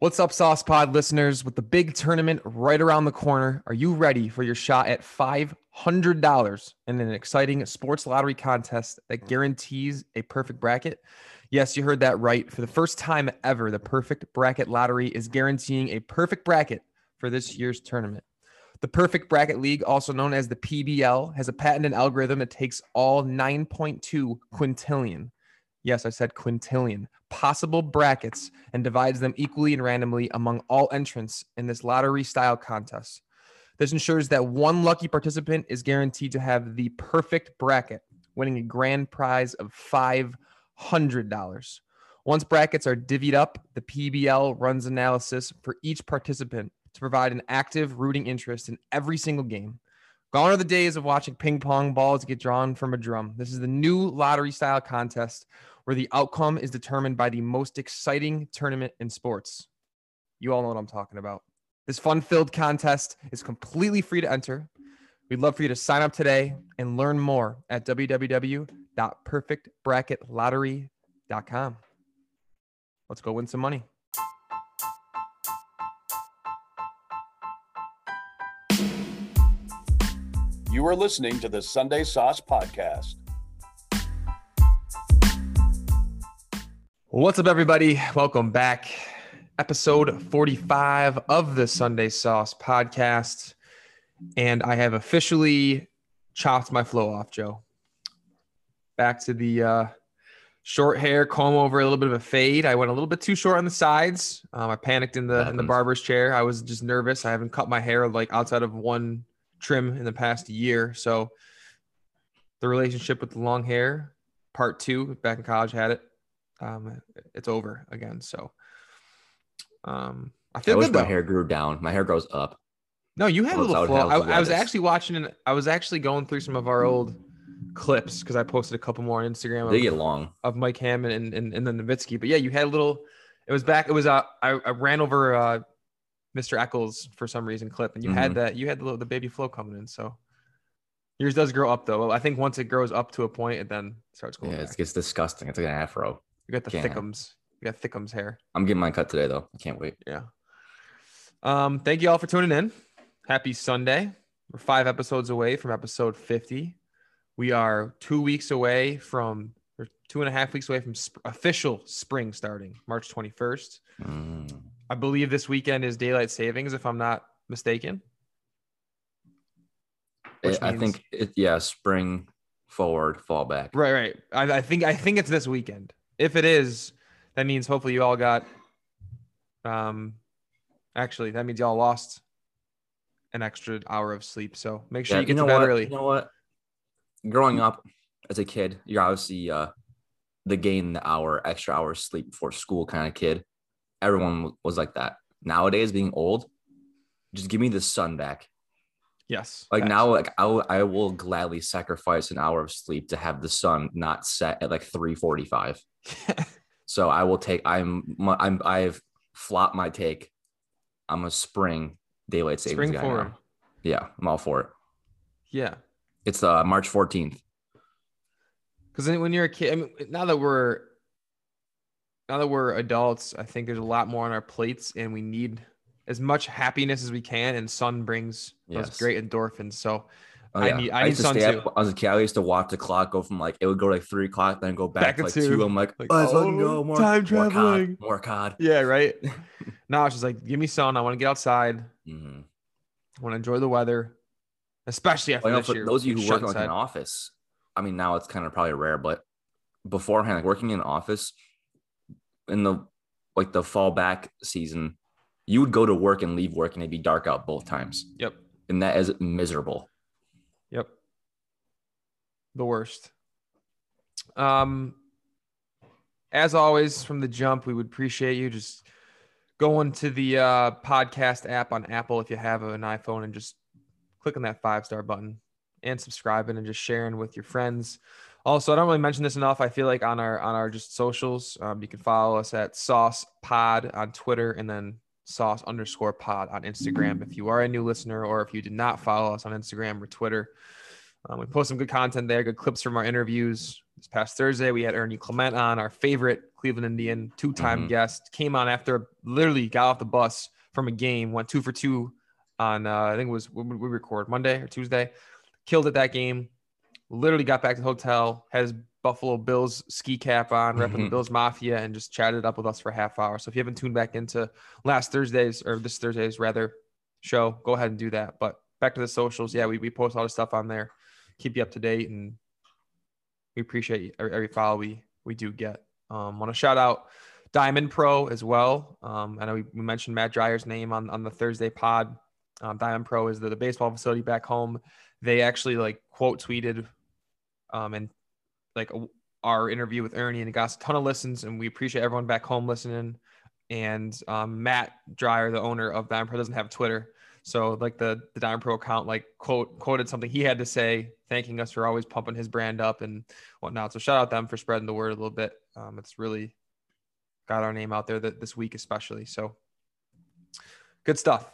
What's up, Sauce Pod listeners? With the big tournament right around the corner, are you ready for your shot at $500 in an exciting sports lottery contest that guarantees a perfect bracket? Yes, you heard that right. For the first time ever, the Perfect Bracket Lottery is guaranteeing a perfect bracket for this year's tournament. The Perfect Bracket League, also known as the PBL, has a patented algorithm that takes all 9.2 quintillion yes, I said quintillion possible brackets and divides them equally and randomly among all entrants in this lottery style contest. This ensures that one lucky participant is guaranteed to have the perfect bracket, winning a grand prize of $500. Once brackets are divvied up, the PBL runs analysis for each participant to provide an active rooting interest in every single game. Gone are the days of watching ping pong balls get drawn from a drum. This is the new lottery style contest where the outcome is determined by the most exciting tournament in sports. You all know what I'm talking about. This fun filled contest is completely free to enter. We'd love for you to sign up today and learn more at www.perfectbracketlottery.com. Let's go win some money. You are listening to the Sunday Sauce Podcast. What's up, everybody? Welcome back. Episode 45 of the Sunday Sauce podcast. And I have officially chopped my flow off, Joe. Back to the uh, short hair, comb over, a little bit of a fade. I went a little bit too short on the sides. Um, I panicked in the in the barber's chair. I was just nervous. I haven't cut my hair like outside of one trim in the past year. So the relationship with the long hair, part two, back in college, had it um, it's over again. So um, I feel I wish good my though. hair grew down. My hair grows up. No, you had a little I flow. I, I was actually watching and I was actually going through some of our old clips because I posted a couple more on Instagram They of, get long. of Mike Hammond and, and, and then Nowitzki. But yeah, you had a little. It was back. It was uh, I, I ran over uh, Mr. Eccles for some reason clip, and you had Mhm. that. You had the little, the baby flow coming in. So yours does grow up though. I think once it grows up to a point, it then starts going. Yeah, back. it gets disgusting. It's like an afro. You got the can't. thickums. You got thickums hair. I'm getting mine cut today though. I can't wait. Yeah. Um, thank you all for tuning in. Happy Sunday. We're five episodes away from episode 50. We are two weeks away from, or two and a half weeks away from sp- official spring starting March 21st. Mm. I believe this weekend is daylight savings, if I'm not mistaken. It- I think it, yeah, spring forward, fall back. Right, right. I, I think I think it's this weekend. If it is, that means hopefully you all got. Um, actually, that means y'all lost an extra hour of sleep. So make sure Yeah, you get know to bed what? early. You know what? Growing up as a kid, you're obviously uh the gain the hour, extra hour sleep before school kind of kid. Everyone was like that. Nowadays, being old, just give me the sun back. yes. Like now, like I will, I will gladly sacrifice an hour of sleep to have the sun not set at like 345. So I will take. I'm. I'm. I've flopped my take. I'm a spring daylight savings spring guy forward. now. Yeah, I'm all for it. Yeah. It's uh March 14th. Because when you're a kid, I mean, now that we're now that we're adults, I think there's a lot more on our plates, and we need as much happiness as we can. And sun brings those great endorphins. So Oh, I need- I need used to sun stay too. up as a kid. I used to watch the clock go from like it would go like three o'clock, then go back, Back to like two. two. I'm like, Like, oh, go more time more COD, traveling. more COD. yeah, right. now it's just like, give me sun. I want to get outside. Mhm. I want to enjoy the weather, especially after Well, you know, year. those of you who work in, like an office, I mean, now it's kind of probably rare, but beforehand, like working in an office in the like the fall back season, you would go to work and leave work and it'd be dark out both times. Yep. And that is miserable. Yep. The worst. Um, as always, from the jump, we would appreciate you just going to the uh, podcast app on Apple if you have an iPhone and just clicking that five star button and subscribing and just sharing with your friends. Also, I don't really mention this enough. I feel like on our on our just socials, um, you can follow us at Sauce Pod on Twitter and then Sauce underscore Pod on Instagram. If you are a new listener or if you did not follow us on Instagram or Twitter, Um, we post some good content there, good clips from our interviews. This past Thursday, we had Ernie Clement on, our favorite Cleveland Indian, two-time Mhm. guest, came on after literally got off the bus from a game, went two for two on uh, I think it was we we record Monday or Tuesday, killed it that game. Literally got back to the hotel, has Buffalo Bills ski cap on, repping the Mhm. Bills Mafia, and just chatted up with us for a half hour. So if you haven't tuned back into last Thursday's or this Thursday's rather show, go ahead and do that. But back to the socials, yeah, we, we post all the stuff on there, keep you up to date, and we appreciate every, every follow we we do get. Um, want to shout out Diamond Pro as well. Um, I know we, we mentioned Matt Dryer's name on on the Thursday pod. Um, Diamond Pro is the, the baseball facility back home. They actually like quote tweeted, um, and like a- our interview with Ernie, and it got a ton of listens, and we appreciate everyone back home listening. And um, Matt Dryer, the owner of Diamond Pro, doesn't have Twitter, so like the the Diamond Pro account like quote quoted something he had to say, thanking us for always pumping his brand up and whatnot. So shout out them for spreading the word a little bit. Um, it's really got our name out there that this week especially. So good stuff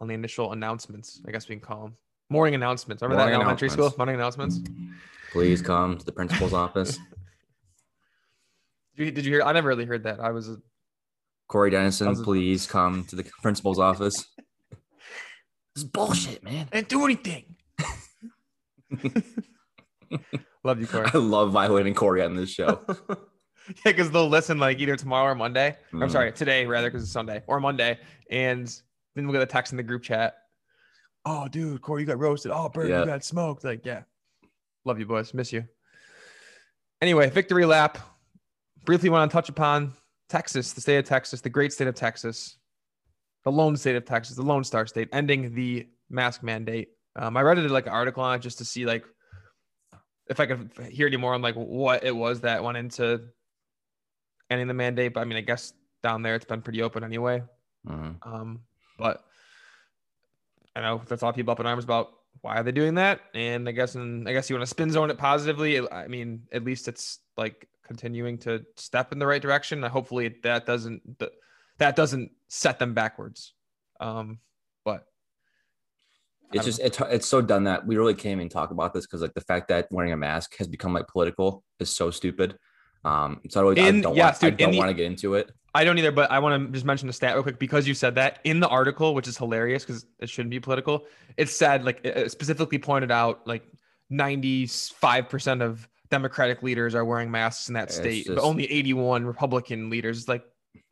on the initial announcements. I guess we can call them morning announcements. Remember that in Morning elementary school? Morning announcements. Please come to the principal's office. Did you, did you hear? I never really heard that. I was a, Corey Dennison, How's it- please come to the principal's office. This is bullshit, man. I didn't do anything. Love you, Corey. I love violating Corey on this show. yeah, because they'll listen like either tomorrow or Monday. Or, I'm mm. sorry, today rather because it's Sunday or Monday, and then we'll get a text in the group chat. Oh, dude, Corey, you got roasted. Oh, Bert, Yeah. you got smoked. Like, yeah, love you, boys. Miss you. Anyway, victory lap. Briefly want to touch upon Texas, the state of Texas, the great state of Texas, the lone state of Texas, the Lone Star State, ending the mask mandate. Um, I read it like an article on it just to see like if I could hear any more on like what it was that went into ending the mandate. But I mean, I guess down there it's been pretty open anyway. Mhm. Um, but I know that's a lot of people up in arms about why are they doing that. And I guess, and I guess you want to spin zone it positively. I mean, at least it's like continuing to step in the right direction. Hopefully that doesn't that doesn't set them backwards. Um, but It's just it's it's so done that we really can't even talk about this because like the fact that wearing a mask has become like political is so stupid. Um, so I, really, I don't, yes, want, dude, in don't the- want to get into it. I don't either, but I want to just mention the stat real quick because you said that in the article, which is hilarious because it shouldn't be political. It said like it specifically pointed out like 95% of Democratic leaders are wearing masks in that It's state, but only 81 Republican leaders. It's like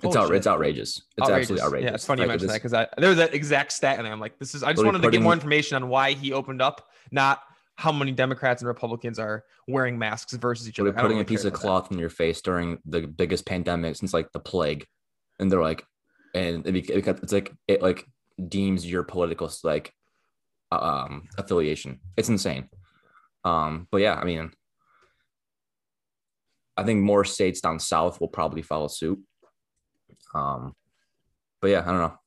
It's out, it's outrageous. It's absolutely outrageous. Yeah, it's funny you Like, mentioned that because I there was that exact stat in there. I'm like, this is I just wanted to get more information on why he opened up, not how many Democrats and Republicans are wearing masks versus each We're other. Don't putting a piece of about that. cloth in your face during the biggest pandemic since like the plague, and they're like, and it, it's like it like deems your political like um affiliation. It's insane. Um, but yeah, I mean, I think more states down south will probably follow suit. Um, but yeah, I don't know.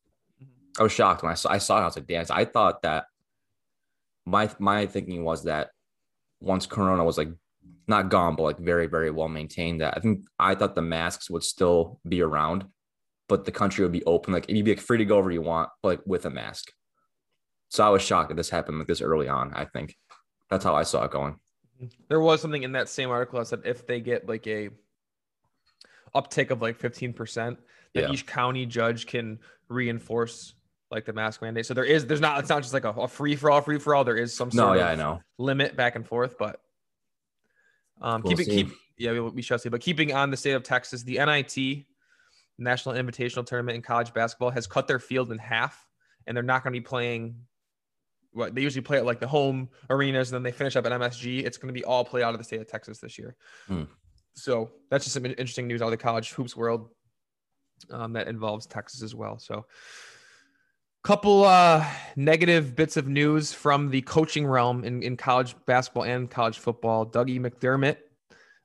I was shocked when I saw I saw it. I was like, damn! I thought that my my thinking was that once Corona was like not gone, but like very, very well maintained. That I think I thought the masks would still be around, but the country would be open. Like you'd be like free to go wherever you want, but like with a mask. So I was shocked that this happened like this early on. I think that's how I saw it going. There was something in that same article that said if they get like a uptick of like 15%, that Yeah. each county judge can reinforce like the mask mandate. So there is, there's not, it's not just like a, a free for all, free for all. There is some No, yeah, of I know. limit back and forth, but um, We'll keep it, keep, yeah, we, we shall see. But keeping on the state of Texas, the NIT, National Invitational Tournament in college basketball, has cut their field in half, and they're not going to be playing. What they usually play at like the home arenas, and then they finish up at MSG. It's going to be all played out of the state of Texas this year. Hmm. So that's just some interesting news out of the college hoops world um, that involves Texas as well. So, couple uh, negative bits of news from the coaching realm in, in college basketball and college football. Dougie McDermott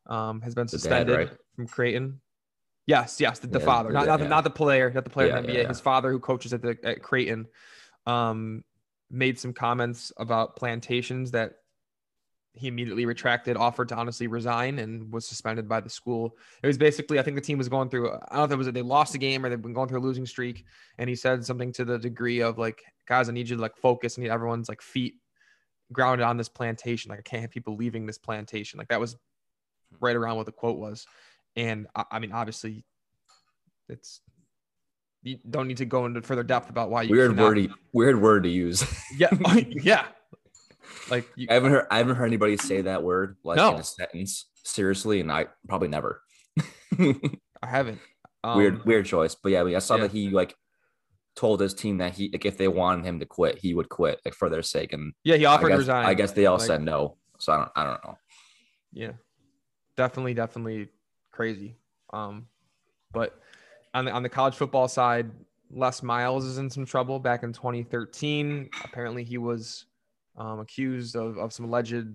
um, has been The dad, suspended right? from Creighton. Yes, yes, the, the Yeah, father, the not dad, not the, yeah. not the player, not the player Yeah, in the NBA. His father, who coaches at the at Creighton, um, made some comments about plantations that he immediately retracted, offered to honestly resign, and was suspended by the school. It was basically, I think the team was going through. I don't know if it was that they lost a game or they've been going through a losing streak, and he said something to the degree of like, "Guys, I need you to like focus. I need everyone's like feet grounded on this plantation. Like I can't have people leaving this plantation. Like that was hmm. right around what the quote was. And I, I mean, obviously, it's you don't need to go into further depth about why you weird cannot- word. To, weird word to use. Yeah, oh, yeah. Like you, I haven't heard. I haven't heard anybody say that word like No. in a sentence seriously, and I probably never. I haven't. Um, weird, weird choice. But yeah, I, mean, I saw yeah. that he like told his team that he like if they wanted him to quit, he would quit like for their sake. And Yeah, he I offered to guess, resign. I guess they all Like- said no. So I don't. I don't know. Yeah, definitely, definitely crazy. Um, but on the on the college football side, Les Miles is in some trouble. Back in 2013, apparently he was um, accused of of some alleged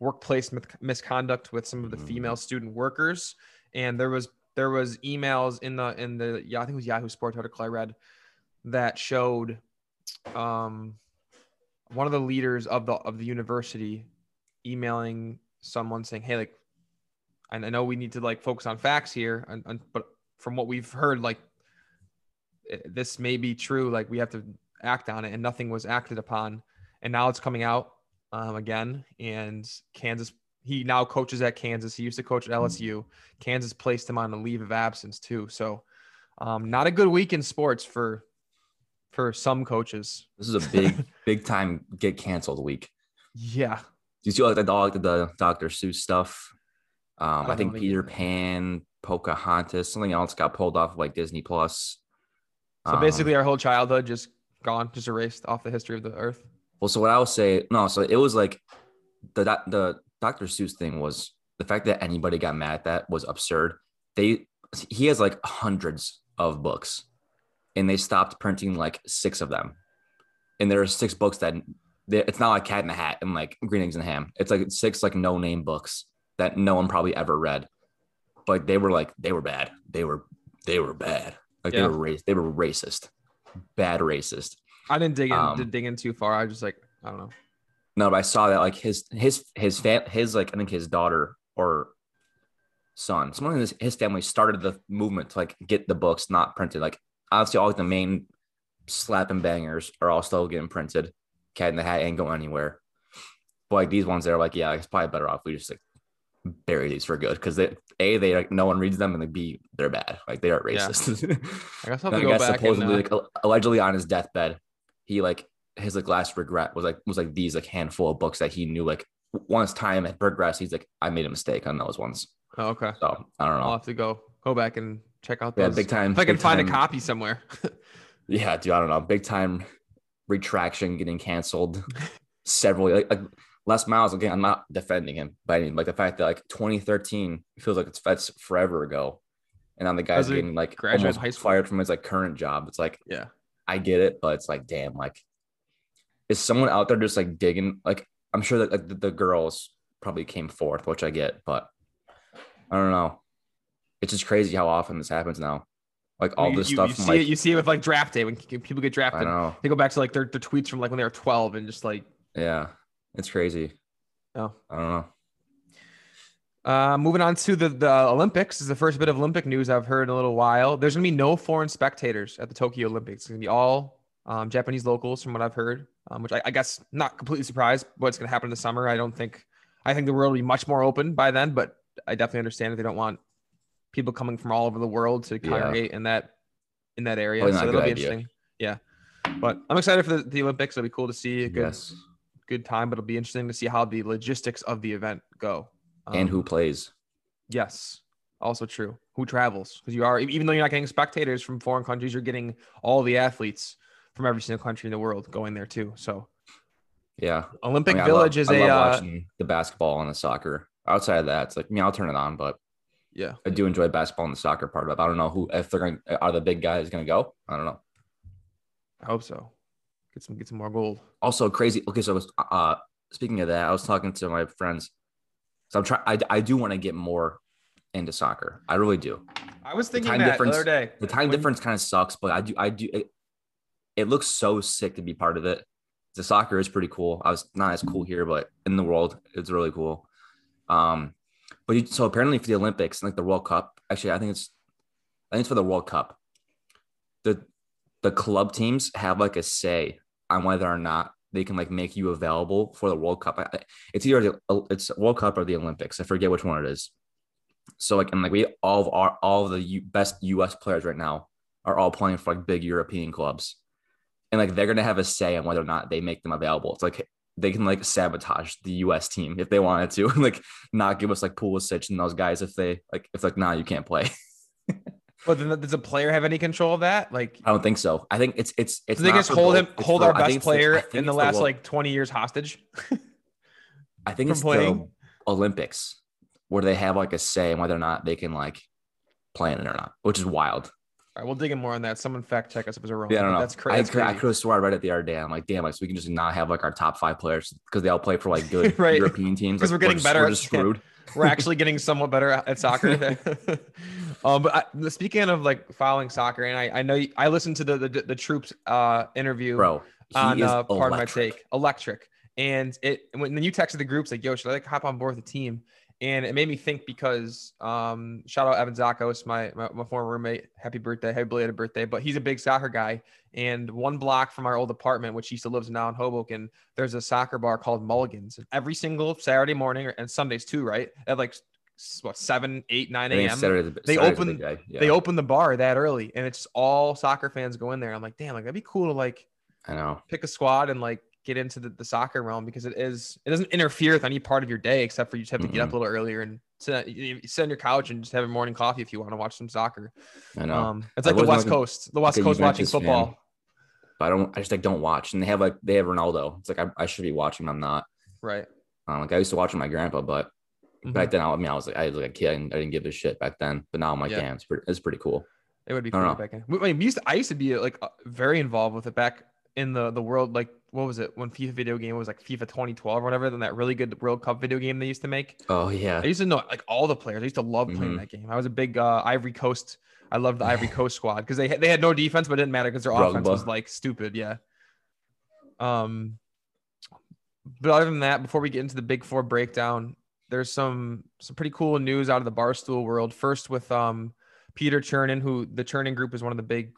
workplace mis- misconduct with some of the Mhm. female student workers, and there was there was emails in the in the yeah I think it was Yahoo Sports article I read that showed um one of the leaders of the of the university emailing someone saying, "Hey, like, I know we need to like focus on facts here, and, and but from what we've heard, like, i- this may be true. Like, we have to act on it, and nothing was acted upon, and now it's coming out um, again. And Kansas, he now coaches at Kansas. He used to coach at LSU. Kansas placed him on a leave of absence too. So, um, not a good week in sports for for some coaches. This is a big, big time get canceled week. Yeah, Do you see like the dog, the Dr. Seuss stuff? Um, I don't think Peter Pan, Pocahontas, something else got pulled off of like Disney Plus. So Um, basically, our whole childhood just gone, just erased off the history of the earth. Well, so what I will say, no, so it was like the the Dr. Seuss thing was the fact that anybody got mad at that was absurd. They he has like hundreds of books, and they stopped printing like six of them, and there are six books that they, it's not like Cat in the Hat and like Green Eggs and Ham. It's like six like no name books that no one probably ever read, but they were like they were bad. They were they were bad. Like Yeah. they were race they were racist, bad racist. I didn't dig in, Um, didn't dig in too far. I was just like, I don't know. No, but I saw that like his his his fam- his like I think his daughter or son, someone in his, his family started the movement to like get the books not printed. Like obviously all like, the main slap and bangers are all still getting printed. Cat in the Hat ain't going anywhere. But like these ones, they're like, yeah, it's probably better off we just like bury these for good because they a they like no one reads them and like b they're bad like they are Yeah. racist. I guess I'll have to go back and, supposedly, uh, like allegedly on his deathbed, he like his like last regret was like was like these like handful of books that he knew like once time at Birdgrass, he's like I made a mistake on those ones. oh, okay. So I don't know. I'll have to go go back and check out Yeah, those. big time. if I can find a copy somewhere. Yeah, dude, I don't know. Big time retraction getting canceled. Several like, like Les Miles again. I'm not defending him, but I mean like the fact that like 2013 feels like it's that's forever ago, and now the guy's getting like graduated almost high school. fired from his like current job. It's like yeah. I get it, but it's like, damn, like, is someone out there just like digging? Like, I'm sure that like, the, the girls probably came fourth, which I get, but I don't know. It's just crazy how often this happens now. Like all you, this you- stuff, You, see like, it. You see it with like draft day when people get I drafted. know. They go back to like their, their tweets from like when they were 12 and just like, Yeah, it's crazy. oh. I don't know. Uh, moving on to the, the Olympics this is the first bit of Olympic news I've heard in a little while. There's gonna be no foreign spectators at the Tokyo Olympics. It's gonna be all um, Japanese locals, from what I've heard. Um, which I, I guess not completely surprised what's gonna happen in the summer. I don't think I think the world will be much more open by then, but I definitely understand that they don't want people coming from all over the world to Yeah. congregate in that in that area. Probably so that'll be idea. interesting. Yeah, but I'm excited for the, the Olympics. It'll be cool to see a good Yes. good time, but it'll be interesting to see how the logistics of the event go. And who Um, plays? Yes, also true. Who travels? Because you are, even though you're not getting spectators from foreign countries, you're getting all the athletes from every single country in the world going there too. So Yeah. I Olympic mean, I Village love, is I a uh, the basketball and the soccer. Outside of that, it's like, I mean, I'll turn it on, but yeah. I do enjoy basketball and the soccer part of it. I don't know who, if they're going are the big guys going to go? I don't know. I hope so. Get some get some more gold. also crazy. Okay, so I was, uh, speaking of that, I was talking to my friends. So I'm trying. I, I do want to get more into soccer. I really do. I was The thinking time that the difference- other day. The time When- difference kind of sucks, but I do. I do. It, it looks so sick to be part of it. The soccer is pretty cool. I was not as cool here, but in the world, it's really cool. Um, but you, so apparently for the Olympics, like the World Cup, actually, I think it's, I think it's for the World Cup. The the club teams have like a say on whether or not they can like make you available for the World Cup. It's either the uh, it's World Cup or the Olympics. I forget which one it is. So like and like we all of our all of the U, best U.S. players right now are all playing for like big European clubs, and like they're gonna have a say on whether or not they make them available. It's like they can like sabotage the U.S. team if they wanted to, like not give us like Pulisic and those guys if they like if like nah you can't play. But then does a player have any control of that? Like, I don't think so. I think it's it's it's. they just hold him, hold for, our best player in the last the like twenty years hostage. I think it's playing? the Olympics where they have like a say in whether or not they can like play in it or not, which is wild. All right, we'll dig in more on that. Someone fact check us if it's a wrong. Yeah, I don't know. That's, cra- that's I, crazy. I could have swore I read it the other day. I'm like, damn, like so we can just not have like our top five players because they all play for like good right. European teams. Because like, we're getting just, better. We're just screwed. we're actually getting somewhat better at soccer. Um, but I, speaking of like following soccer, and I, I know you, I listened to the the, the troops uh interview, bro. on uh, part of my take, electric, and it when you texted the groups like, yo, should I like hop on board with the team? And it made me think because um, shout out Evan Zakos, my, my, my former roommate. Happy birthday, happy belated birthday. But he's a big soccer guy. And one block from our old apartment, which he still lives now in Hoboken, there's a soccer bar called Mulligan's. And every single Saturday morning and Sundays too, right? At like what seven, eight, nine a.m. They open the yeah. they open the bar that early, and it's all soccer fans go in there. I'm like, damn, like that'd be cool to like I know pick a squad and like get into the, the soccer realm because it is it doesn't interfere with any part of your day except for you just have to mm-hmm. get up a little earlier and sit, sit on your couch and just have a morning coffee if you want to watch some soccer. I know. Um, it's like the West Coast, the West Coast watching football. Fan, but I don't. I just like don't watch, and they have like they have Ronaldo. It's like I, I should be watching. I'm not. Right. Um, like I used to watch with my grandpa, but mm-hmm. back then I, mean I was like I was like a kid and I didn't give a shit back then. But now I'm like, yeah. damn, it's pretty, it's pretty cool. It would be cool back then. I, mean, used to, I used to be like uh, very involved with it back in the the world like what was it when FIFA video game was like FIFA 2012 or whatever, then that really good World Cup video game they used to make. Oh yeah. I used to know like all the players. I used to love playing mm-hmm. that game. I was a big uh, Ivory Coast. I loved the Ivory Coast squad because they they had no defense, but it didn't matter because their Drogba. offense was like stupid. Yeah. Um, but other than that, before we get into the Big Four breakdown, there's some some pretty cool news out of the barstool world. First with um Peter Chernin, who the Chernin Group is one of the big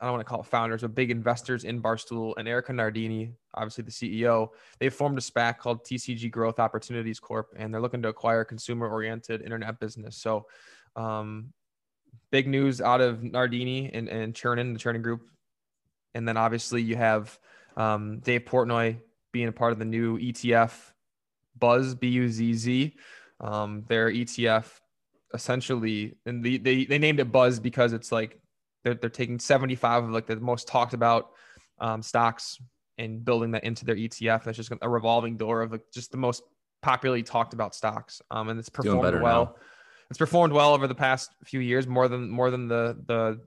I don't want to call it founders, but big investors in Barstool and Erika Nardini, obviously the CEO. They've formed a SPAC called TCG Growth Opportunities Corp, and they're looking to acquire a consumer-oriented internet business. So, um, big news out of Nardini and, and Chernin, the Chernin Group, and then obviously you have um, Dave Portnoy being a part of the new ETF Buzz B U Z Z. Um, their ETF essentially, and the, they they named it Buzz because it's like they're, they're taking 75 of like the most talked about um, stocks and building that into their ETF. That's just a revolving door of like just the most popularly talked about stocks. Um, and it's performed well. Now. It's performed well over the past few years, more than more than the the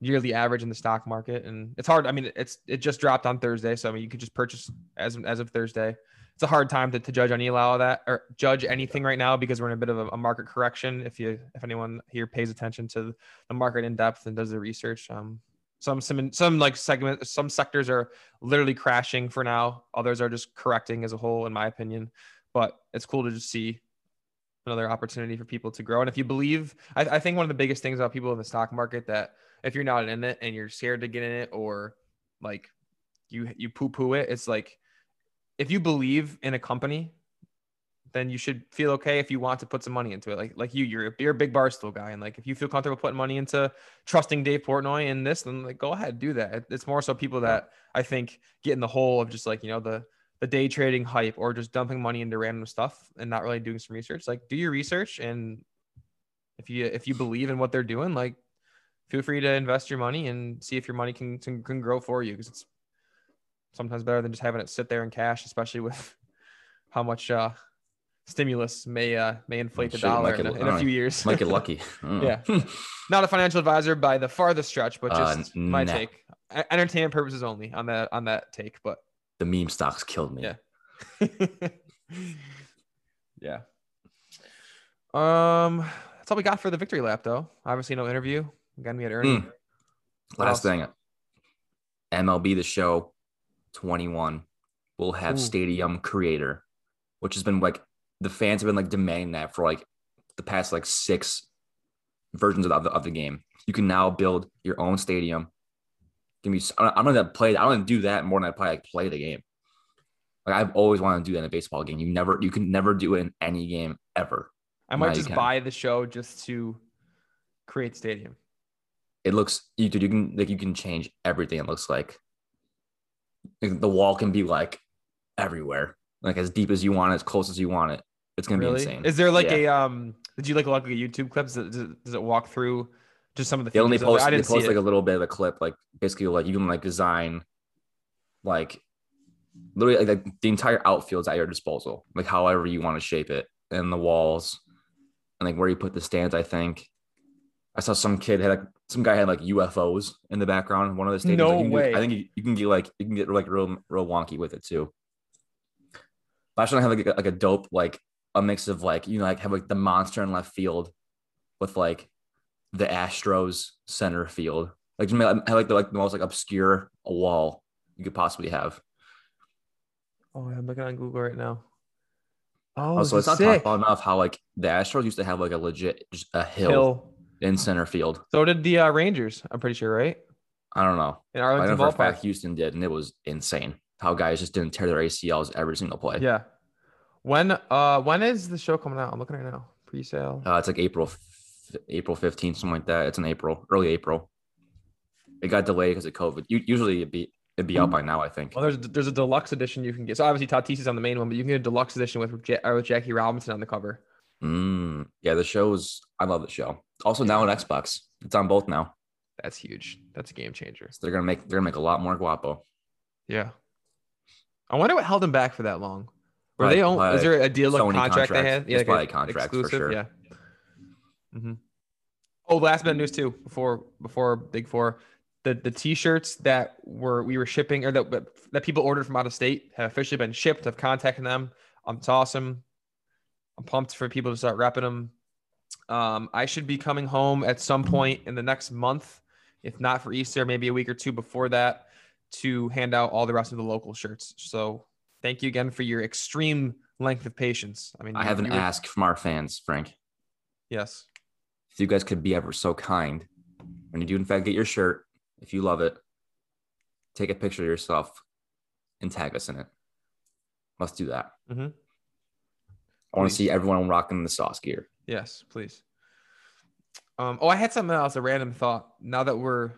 yearly average in the stock market. And it's hard. I mean, it's it just dropped on Thursday, so I mean, you could just purchase as as of Thursday it's a hard time to, to judge any of that or judge anything right now because we're in a bit of a, a, market correction. If you if anyone here pays attention to the market in depth and does the research, um, some some some like segment some sectors are literally crashing for now. Others are just correcting as a whole, in my opinion. But it's cool to just see another opportunity for people to grow. And if you believe, I, I think one of the biggest things about people in the stock market that if you're not in it and you're scared to get in it or like you you poo poo it, it's like if you believe in a company, then you should feel okay if you want to put some money into it. Like like you, you're a, you're a big barstool guy, and like if you feel comfortable putting money into trusting Dave Portnoy in this, then like go ahead, do that. It's more so people that I think get in the hole of just like you know the the day trading hype or just dumping money into random stuff and not really doing some research. Like do your research, and if you if you believe in what they're doing, like feel free to invest your money and see if your money can can, can grow for you because it's sometimes better than just having it sit there in cash, especially with how much uh, stimulus may uh, may inflate the dollar in, a, in a few years. Might get lucky. yeah, not a financial advisor by the farthest stretch, but uh, just uh, my nah. take. Entertainment purposes only on that on that take. But the meme stocks killed me. Yeah. yeah. Um, that's all we got for the victory lap, though. Obviously, no interview. Again, we had Ernie. Mm. Last thing, MLB the show 21 will have Ooh. stadium creator, which has been like the fans have been like demanding that for like the past like six versions of the, of the game. You can now build your own stadium. Give me, I'm gonna play. I don't do that more than I probably like play the game. Like I've always wanted to do that in a baseball game. You never, you can never do it in any game ever. I might just buy the show just to create stadium. It looks, you dude, you can like you can change everything. It looks like Like, the wall can be like everywhere, like as deep as you want it, as close as you want it. It's gonna Really? be insane. Is there like Yeah. a um? Did you like look at YouTube clips? Does it, does it walk through just some of the? They only post, I they didn't post like it. a little bit of a clip, like basically like you can like design like literally like, the entire outfield's at your disposal, like however you want to shape it, and the walls, and like where you put the stands. I think I saw some kid had like some guy had like UFOs in the background. in One of the stadiums. No Like, can do- way. I think you, you can get like you can get like real real wonky with it too. But I should have like a, like a dope like a mix of like you know like have like the monster in left field with like the Astros center field. Like just have like the like the most like obscure wall you could possibly have. Oh, I'm looking on Google right now. Oh, so it's not talked sick. about enough how like the Astros used to have like a legit just a hill, Hill. In center field. So did the uh, Rangers. I'm pretty sure, right? I don't know. In I Arlington know for a Ballpark. fact Houston did, and it was insane how guys just didn't tear their ACLs every single play. Yeah. When uh when is the show coming out? I'm looking right now. Pre-sale. Uh, it's like April, f- April 15th, something like that. It's in April, early April. It got delayed because of COVID. U- usually it'd be it'd be out by now, I think. Well, there's there's a deluxe edition you can get. So obviously Tatis is on the main one, but you can get a deluxe edition with with Jackie Robinson on the cover. Mm, yeah, the show's. I love the show. Also now on Xbox, it's on both now. That's huge. That's a game changer. So they're gonna make they're gonna make a lot more guapo. Yeah. I wonder what held them back for that long. Were Like- they own, like is there a deal like contract they had? It's like contract for sure. Yeah. hmm Oh, last bit of news too before before Big Four, the the t-shirts that were we were shipping or that that people ordered from out of state have officially been shipped. I've contacted them. Um, it's awesome. I'm pumped for people to start repping them. Um, I should be coming home at some point in the next month, if not for Easter, maybe a week or two before that, to hand out all the rest of the local shirts. So thank you again for your extreme length of patience. I mean, I have an were- ask from our fans, Frank. Yes. If you guys could be ever so kind, when you do in fact get your shirt, if you love it, take a picture of yourself and tag us in it. Let's do that. Mhm. I want to see everyone rocking the sauce gear. Yes, please. Um, oh, I had something else, a random thought. Now that we're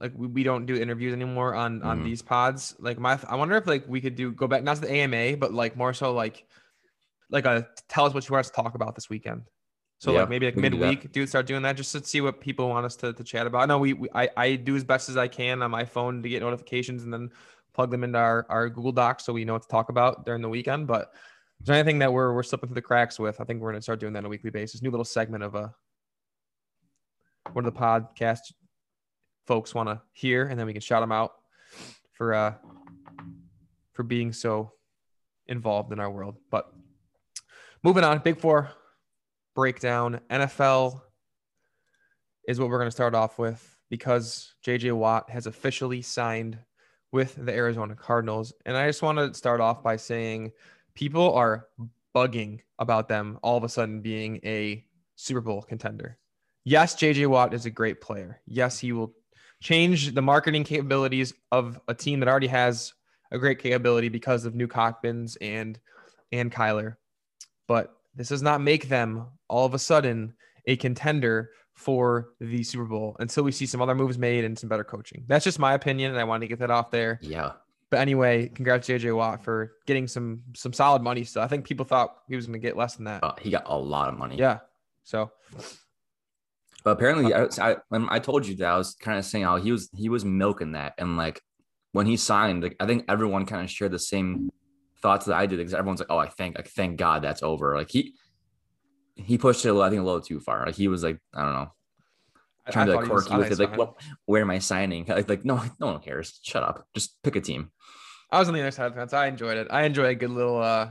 like we, we don't do interviews anymore on on Mhm. these pods, like my I wonder if like we could do go back not to the AMA, but like more so like like a tell us what you want us to talk about this weekend. So Yeah, like maybe like we can do that. midweek, do start doing that just to see what people want us to, to chat about. I know we, we I, I do as best as I can on my phone to get notifications and then plug them into our, our Google Docs so we know what to talk about during the weekend. But is there anything that we're we're slipping through the cracks with? I think we're gonna start doing that on a weekly basis. New little segment of a one of the podcast folks want to hear, and then we can shout them out for uh for being so involved in our world. But moving on, Big Four breakdown. NFL is what we're going to start off with because JJ Watt has officially signed with the Arizona Cardinals. And I just want to start off by saying people are bugging about them all of a sudden being a Super Bowl contender. Yes, JJ Watt is a great player. Yes, he will change the marketing capabilities of a team that already has a great capability because of Nuk Hopkins and and Kyler. But this does not make them all of a sudden a contender for the Super Bowl until we see some other moves made and some better coaching. That's just my opinion, and I want to get that off there. Yeah. But anyway, congrats JJ Watt for getting some some solid money. So I think people thought he was going to get less than that. Uh, he got a lot of money. Yeah. So But apparently, I, I I told you that I was kind of saying how he was he was milking that, and like when he signed, like I think everyone kind of shared the same thoughts that I did because everyone's like, "Oh, I thank like thank God that's over." Like he he pushed it, I think, a little too far. Like he was like, I don't know, trying I to thought be he was quirky with it. Like, what? Where am I signing? Like, like no, no one cares. Shut up. Just pick a team. I was on the other side of the fence. I enjoyed it. I enjoy a good little uh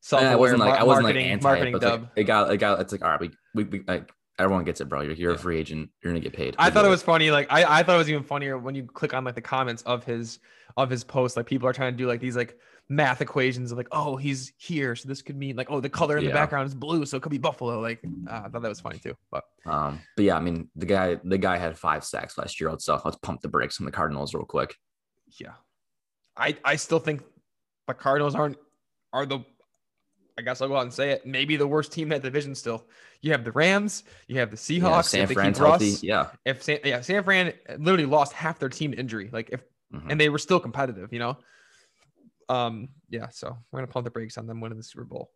self-aware I wasn't like I wasn't like marketing, anti, marketing but dub. like, it got it got it's like all right, we we, we like everyone gets it, bro. You're you're Yeah. a free agent. You're gonna get paid. I thought it was funny. Like I, I thought it was even funnier when you click on like the comments of his of his post. Like people are trying to do like these like math equations of like, oh, he's here, so this could mean like, oh, the color in the background is blue, so it could be buffalo. Like uh, I thought that was funny too. But Um, but yeah, I mean, the guy, the guy had five sacks last year. Let's uh, let's pump the brakes on the Cardinals real quick. yeah, I I still think the Cardinals aren't are the I guess I'll go out and say it. Maybe the worst team in that division still. You have the Rams, you have the Yeah, Seahawks. San if they Fran's keep Russ, healthy. Yeah. if San, yeah, San Fran literally lost half their team to injury. Like if Mhm. and they were still competitive, you know. Um, yeah, so we're gonna pump the brakes on them winning the Super Bowl.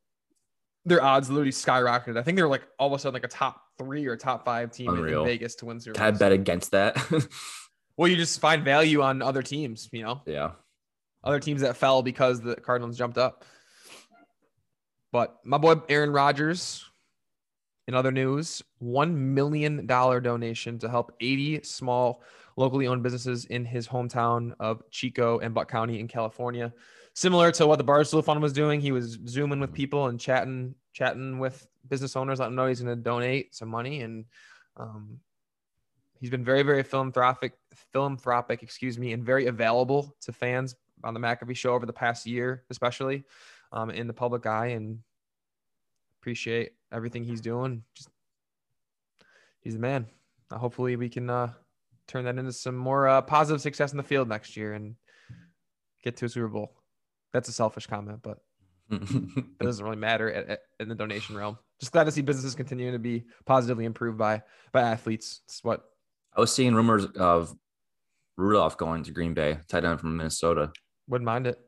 Their odds literally skyrocketed. I think they were like all of a sudden like a top three or top five team in- in Vegas to win Super Can I bet against that? Well, you just find value on other teams, you know, yeah. Other teams that fell because the Cardinals jumped up. But my boy Aaron Rodgers, in other news, $1 million donation to help 80 small locally owned businesses in his hometown of Chico and Butte County in California. Similar to what the Barstool Fund was doing, he was zooming with people and chatting, chatting with business owners, letting them know he's going to donate some money. And um, he's been very, very philanthropic, philanthropic, excuse me, and very available to fans on the McAfee show over the past year, especially um, in the public eye. And appreciate everything he's doing. Just he's the man. Uh, hopefully, we can uh, turn that into some more uh, positive success in the field next year and get to a Super Bowl. That's a selfish comment, but it doesn't really matter at, at- in the donation realm. Just glad to see businesses continuing to be positively improved by by athletes. It's what I was seeing rumors of Rudolph going to Green Bay, tight end from Minnesota. Wouldn't mind it.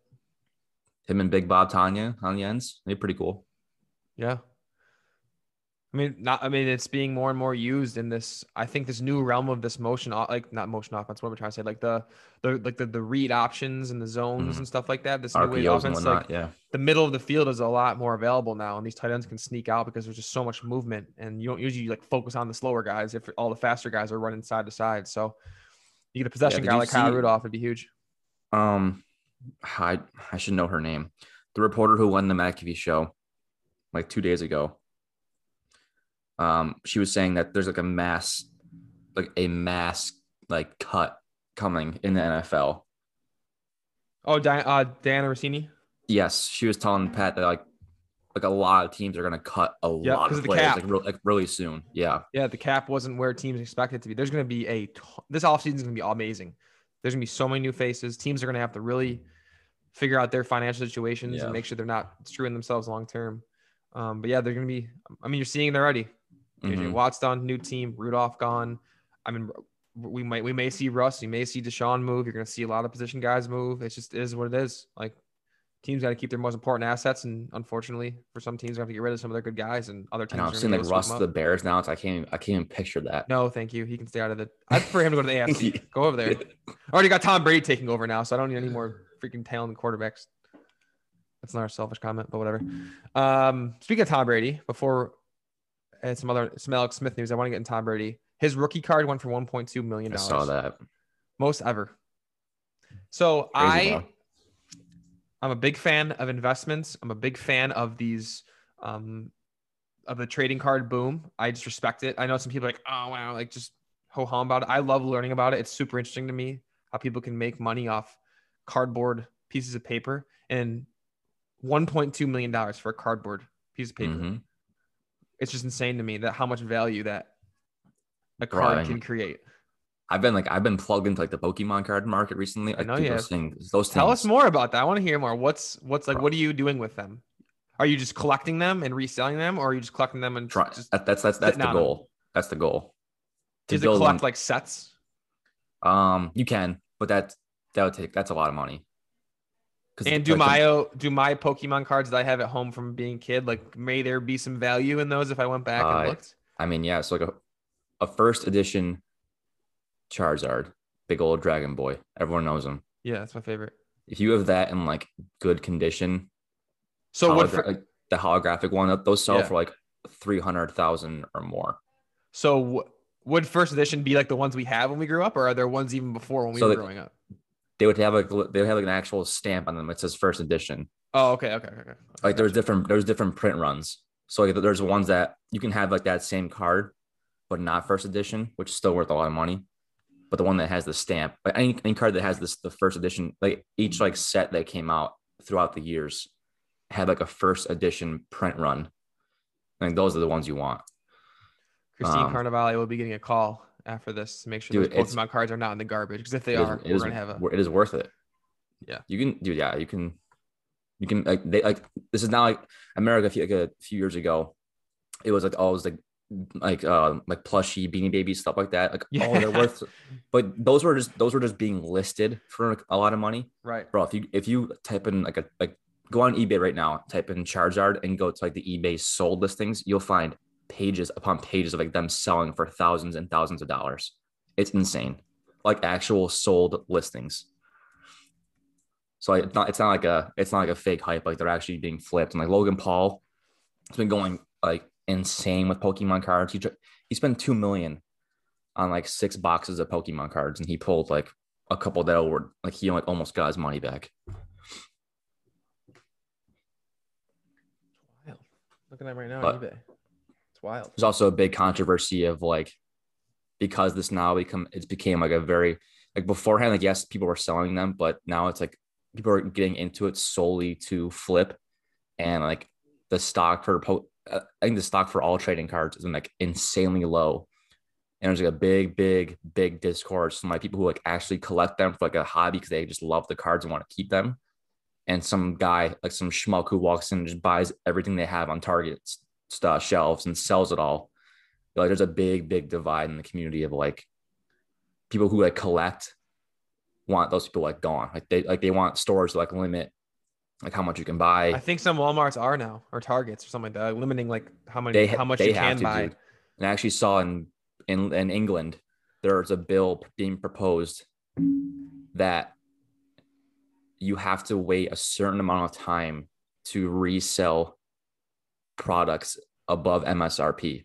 Him and Big Bob Tonyan on the ends. They're pretty cool. Yeah. I mean, not. I mean, it's being more and more used in this. I think this new realm of this motion, like not motion offense. What am I trying to say? Like the, the like the the read options and the zones Mhm. and stuff like that. This new way RPOs and offense, whatnot. like yeah. the middle of the field is a lot more available now, and these tight ends can sneak out because there's just so much movement, and you don't usually like focus on the slower guys if all the faster guys are running side to side. So you get a possession did guy like Kyle see- Rudolph, it'd be huge. Um, I I should know her name. The reporter who won the McAfee show, like two days ago. Um, she was saying that there's like a mass, like a mass like cut coming in the NFL. Oh, Di- uh, Dianna Russini. Yes, she was telling Pat that like like a lot of teams are gonna cut a Yeah, lot of players like, real like really soon. Yeah, Yeah, the cap wasn't where teams expected to be. There's going to be a ton- this offseason is going to be amazing. There's going to be so many new faces. Teams are going to have to really figure out their financial situations Yeah. and make sure they're not screwing themselves long term. Um, but yeah, they're going to be. I mean, you're seeing it already. Mhm. Watt's done, new team. Rudolph gone. I mean, we might we may see Russ. You may see Deshaun move. You're going to see a lot of position guys move. It's just it is what it is. Like teams got to keep their most important assets, and unfortunately, for some teams, they have to get rid of some of their good guys, and other And teams. I'm are seeing like Russ scoop to 'em the. Bears now. It's I can't even, I can't even picture that. No, thank you. He can stay out of the. I'd prefer him to go to the AFC. Go over there. I already got Tom Brady taking over now, so I don't need any more freaking talented quarterbacks. That's not a selfish comment, but whatever. Um, speaking of Tom Brady, before and some other some Alex Smith news, I want to get in Tom Brady. His rookie card went for 1.2 million dollars. I saw that. most ever. So Crazy, I. I'm a big fan of investments. I'm a big fan of these, um, of the trading card boom. I just respect it. I know some people are like, oh wow, like just ho hum about it. I love learning about it. It's super interesting to me how people can make money off cardboard pieces of paper and 1.2 million dollars for a cardboard piece of paper. Mhm. It's just insane to me that how much value that a card I- can create. I've been like I've been plugged into like the Pokemon card market recently. I Like, know dude, those things, those Tell things. us more about that. I want to hear more. What's what's like? What are you doing with them? Are you just collecting them and reselling them, or are you just collecting them and Try, just that's that's that's the goal. That's the goal. To does it collect one- like sets? Um, you can, but that that would take that's a lot of money. And do my do my Pokemon cards that I have at home from being a kid like may there be some value in those if I went back and Uh, looked? I mean, yeah, so like a, a first edition Charizard, big old Dragon Boy. Everyone knows him. Yeah, that's my favorite. If you have that in like good condition, So what? For, like, the holographic one, those sell Yeah. for like three hundred thousand or more. so w- would first edition be like the ones we have when we grew up, or are there ones even before when we So were the- growing up? They would have like they would have like an actual stamp on them. It says first edition. Oh, okay, okay, okay. okay. like there's different there's different print runs so like there's ones that you can have like that same card but not first edition which is still worth a lot of money but the one that has the stamp like any, any card that has this the first edition like each like set that came out throughout the years had like a first edition print run like those are the ones you want Christine um, Carnivale will be getting a call after this to make sure Dude, those Pokemon cards are not in the garbage. Because if they are, it we're is- gonna have a it is worth it Yeah. you can do yeah you can You can like they like this is not like America. a few- Like a few years ago, it was like always like like uh like plushy beanie babies stuff like that. Like oh they're worth, but those were just those were just being listed for a lot of money, Right. bro. If you if you type in like a like go on eBay right now, type in Charizard and go to like the eBay sold listings, you'll find pages upon pages of like them selling for thousands and thousands of dollars. It's insane, like actual sold listings. So like, it's not it's not like a it's not like a fake hype. Like they're actually being flipped. And like Logan Paul has been going like insane with Pokemon cards. He he spent two million on like six boxes of Pokemon cards, and he pulled like a couple that were like he like almost got his money back. Wild. Look at that right now But- on eBay. Wild. There's also a big controversy of like because this now become it's became like a very like beforehand like yes people were selling them but now it's like people are getting into it solely to flip and like the stock for uh, I think the stock for all trading cards is like insanely low and there's like a big big big discourse from like people who like actually collect them for like a hobby because they just love the cards and want to keep them and some guy like some schmuck who walks in and just buys everything they have on Target stuff shelves and sells it all. Like there's a big, big divide in the community of like people who like collect want those people like gone. Like they like they want stores to like limit like how much you can buy. I think some Walmarts are now or Targets or something like that, limiting like how many they how much they you can to, buy. dude. And I actually saw in in in England there's a bill being proposed that you have to wait a certain amount of time to resell products above MSRP.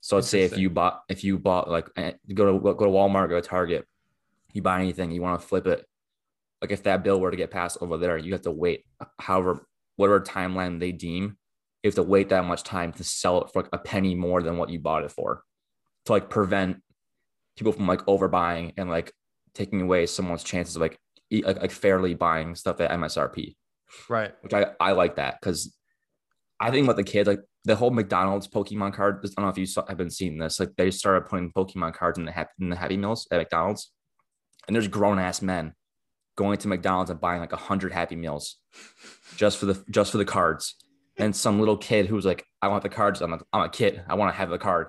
So let's say if you bought if you bought like eh, go to go to Walmart, go to Target, you buy anything, you want to flip it. Like if that bill were to get passed over there, you have to wait however whatever timeline they deem. You have to wait that much time to sell it for like a penny more than what you bought it for, to like prevent people from like overbuying and like taking away someone's chances of like like, like fairly buying stuff at MSRP Right. which I, I like that because I think about the kids, like the whole McDonald's Pokemon card. I don't know if you saw, have been seeing this. Like they started putting Pokemon cards in the happy, in the Happy Meals at McDonald's, and there's grown ass men going to McDonald's and buying like a hundred Happy Meals just for the just for the cards. And some little kid who's like, I want the cards. I'm a, I'm a kid. I want to have the card.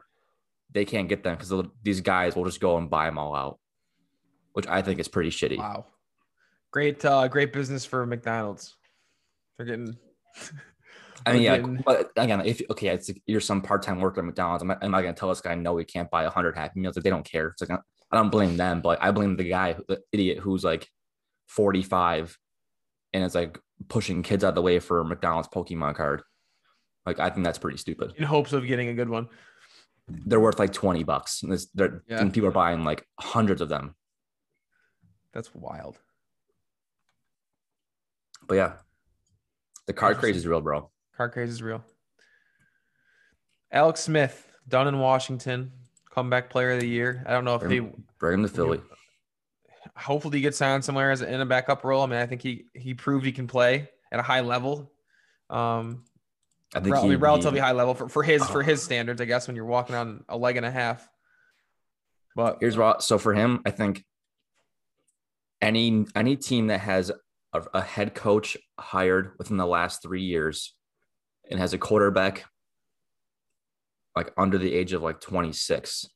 They can't get them because these guys will just go and buy them all out, which I think is pretty shitty. Wow. Great uh great business for McDonald's. They're getting I mean, yeah, Again- but again, if okay, it's like you're some part-time worker at McDonald's. I'm not, I'm not gonna tell this guy no, he can't buy hundred Happy Meals. They don't care. It's like I don't blame them, but I blame the guy, the idiot who's like 45 and is like pushing kids out of the way for a McDonald's Pokemon card. Like I think that's pretty stupid. in hopes of getting a good one. They're worth like 20 bucks, and, they're, Yeah. and people are buying like hundreds of them. That's wild. But yeah, the card craze is real, bro. Card craze is real. Alex Smith, done in Washington, comeback player of the year. I don't know if Bring, they bring him to Philly. hopefully he gets signed somewhere as a, in a backup role. I mean, I think he he proved he can play at a high level. Um, I think he, relatively he- high level for, for his for Oh. his standards, I guess, when you're walking on a leg and a half. But here's what so for him i think any any team that has a, a head coach hired within the last three years and has a quarterback like under the age of like 26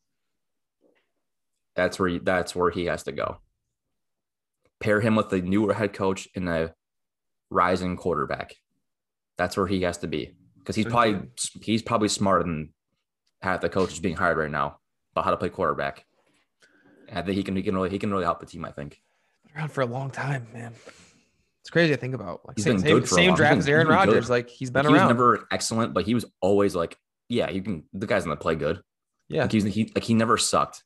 that's where he, that's where he has to go pair him with a newer head coach and a rising quarterback that's where he has to be because he's probably he's probably smarter than half the coaches being hired right now about how to play quarterback. And I think he can he can really he can really help the team. I think around for a long time, man. It's crazy to think about. Like He's same, been same, good same. He's draft as Aaron he's been good. Rodgers. Like he's been around. he was never excellent, but he was always like, yeah, you can. The guy's gonna play good. yeah, Like he's he like he never sucked.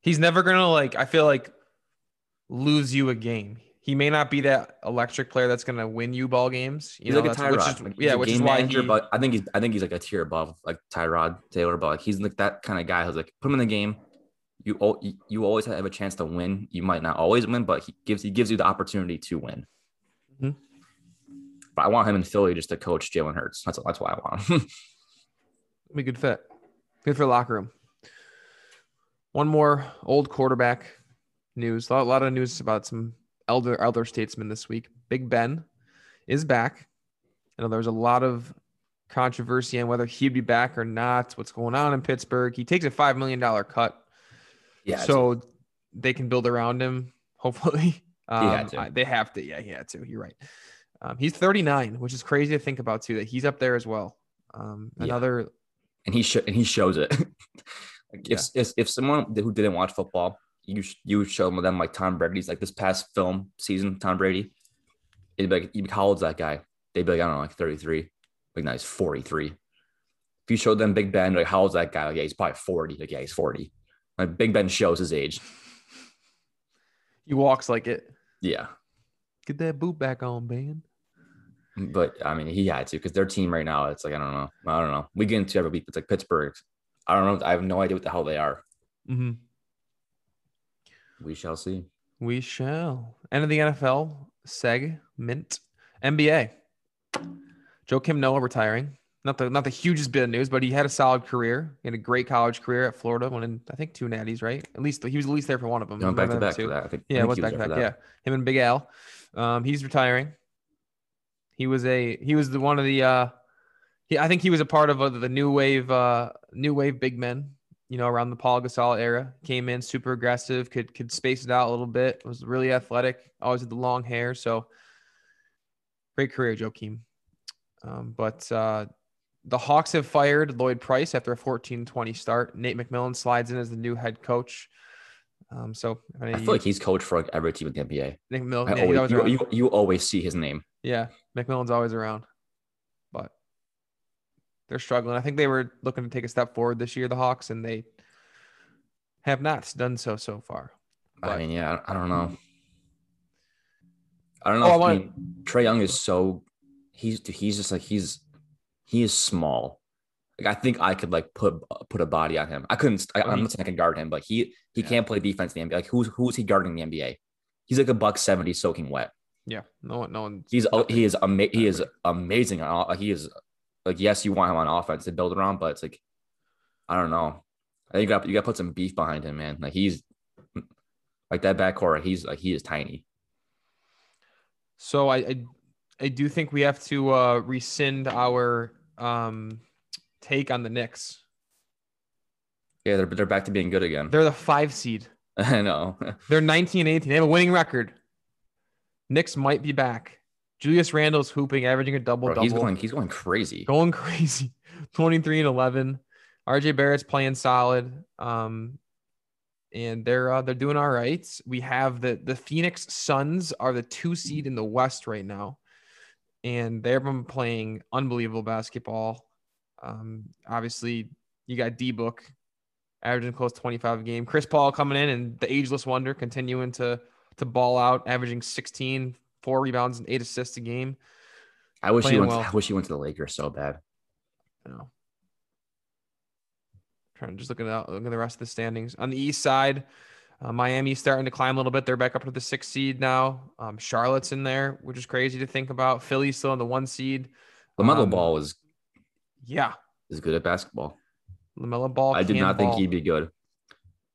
he's never gonna like. I feel like lose you a game. He may not be that electric player that's gonna win you ball games. You He's know, like a which Tyrod. is Like, yeah, which is why manager, he, but I think he's I think he's like a tier above like Tyrod Taylor, but like he's like that kind of guy who's like put him in the game. You you- you always have a chance to win. You might not always win, but he gives he gives you the opportunity to win. Mhm. But I want him in Philly just to coach Jalen Hurts. That's that's why I want him. be a good fit. Good for the locker room. One more old quarterback news. A lot, a lot of news about some elder elder statesmen this week. Big Ben is back. I know there was a lot of controversy on whether he'd be back or not. What's going on in Pittsburgh? He takes a five million dollar cut, Yeah. so they can build around him. Hopefully, um, had to. I- they have to. Yeah, he had to. You're right. Um, he's 39, which is crazy to think about too. That he's up there as well. Um, Yeah. another and he sh- and he shows it. like if, if if someone who didn't watch football, you you would show them like Tom Brady's like this past film season, Tom Brady. It'd be like, you'd be, how old's that guy? They'd be like, I don't know, like 33. Like, no, he's 43. If you showed them Big Ben, like, how old's that guy? Like, yeah, he's probably 40. Like, yeah, he's 40. Like, Big Ben shows his age. he walks like it. Yeah. Get that boot back on, Ben. But I mean, he had to because their team right now, it's like, I don't know. I don't know. We get into every week. It's like Pittsburgh. I don't know. I have no idea what the hell they are. Mm-hmm. We shall see. We shall. End of the NFL segment. NBA. Joakim Noah retiring. Not the not the hugest bit of news, but he had a solid career. He had a great college career at Florida. Won in I think two natties, right? At least he was at least there for one of them. Know, back to One of them back for that. I think. Yeah, think was back to back. Yeah, him and Big Al. Um, he's retiring. He was a he was the one of the uh, he I think he was a part of uh, the new wave uh new wave big men. You know, around the Paul Gasol era, came in super aggressive, could could space it out a little bit. Was really athletic. Always had the long hair. So great career, Joakim. Um, but uh, the Hawks have fired Lloyd Pierce after a 14-20 start. Nate McMillan slides in as the new head coach. Um, so I feel like he's coached for like every team in the NBA. Nick McMillan, yeah, always, you, you, you always see his name. Yeah, McMillan's always around, but they're struggling. I think they were looking to take a step forward this year, the Hawks, and they have not done so so far. I mean, yeah, I I don't know. I don't know. Oh, I if, I mean, Trae Young is so he's he's just like he's he is small. Like I think I could like put put a body on him. I couldn't. I, I'm not saying I can guard him, but he he Yeah. can't play defense in the NBA. Like who's who's he guarding in the NBA? He's like a buck seventy soaking wet. Yeah, no one, no one. He's oh, he is ama- he is amazing. on all- He is like yes, you want him on offense to build around, but it's like I don't know. I think you got you got to put some beef behind him, man. Like he's like that backcourt. He's like he is tiny. So I, I, I do think we have to uh, rescind our um, take on the Knicks. Yeah, they're they're back to being good again. They're the five seed. I know. They're 19 and 18. They have a winning record. Knicks might be back. Julius Randle's hooping, averaging a double Bro, double. he's going he's going crazy. going crazy 23 and 11 rj barrett's playing solid um and they're uh, they're doing all right we have the the phoenix suns are the two seed in the west right now and they've been playing unbelievable basketball um obviously you got d-book averaging close to 25 a game chris paul coming in and the ageless wonder continuing to to ball out averaging 16 four rebounds and eight assists a game I wish he went. well. I wish he went to the Lakers so bad. I know. Trying to just look at the, look at the rest of the standings on the east side. Uh, Miami's starting to climb a little bit. They're back up to the sixth seed now. Um, Charlotte's in there, which is crazy to think about. Philly's still in the one seed. Lamelo Um, Ball is Yeah, is good at basketball. LaMelo Ball. I did not think he'd be good.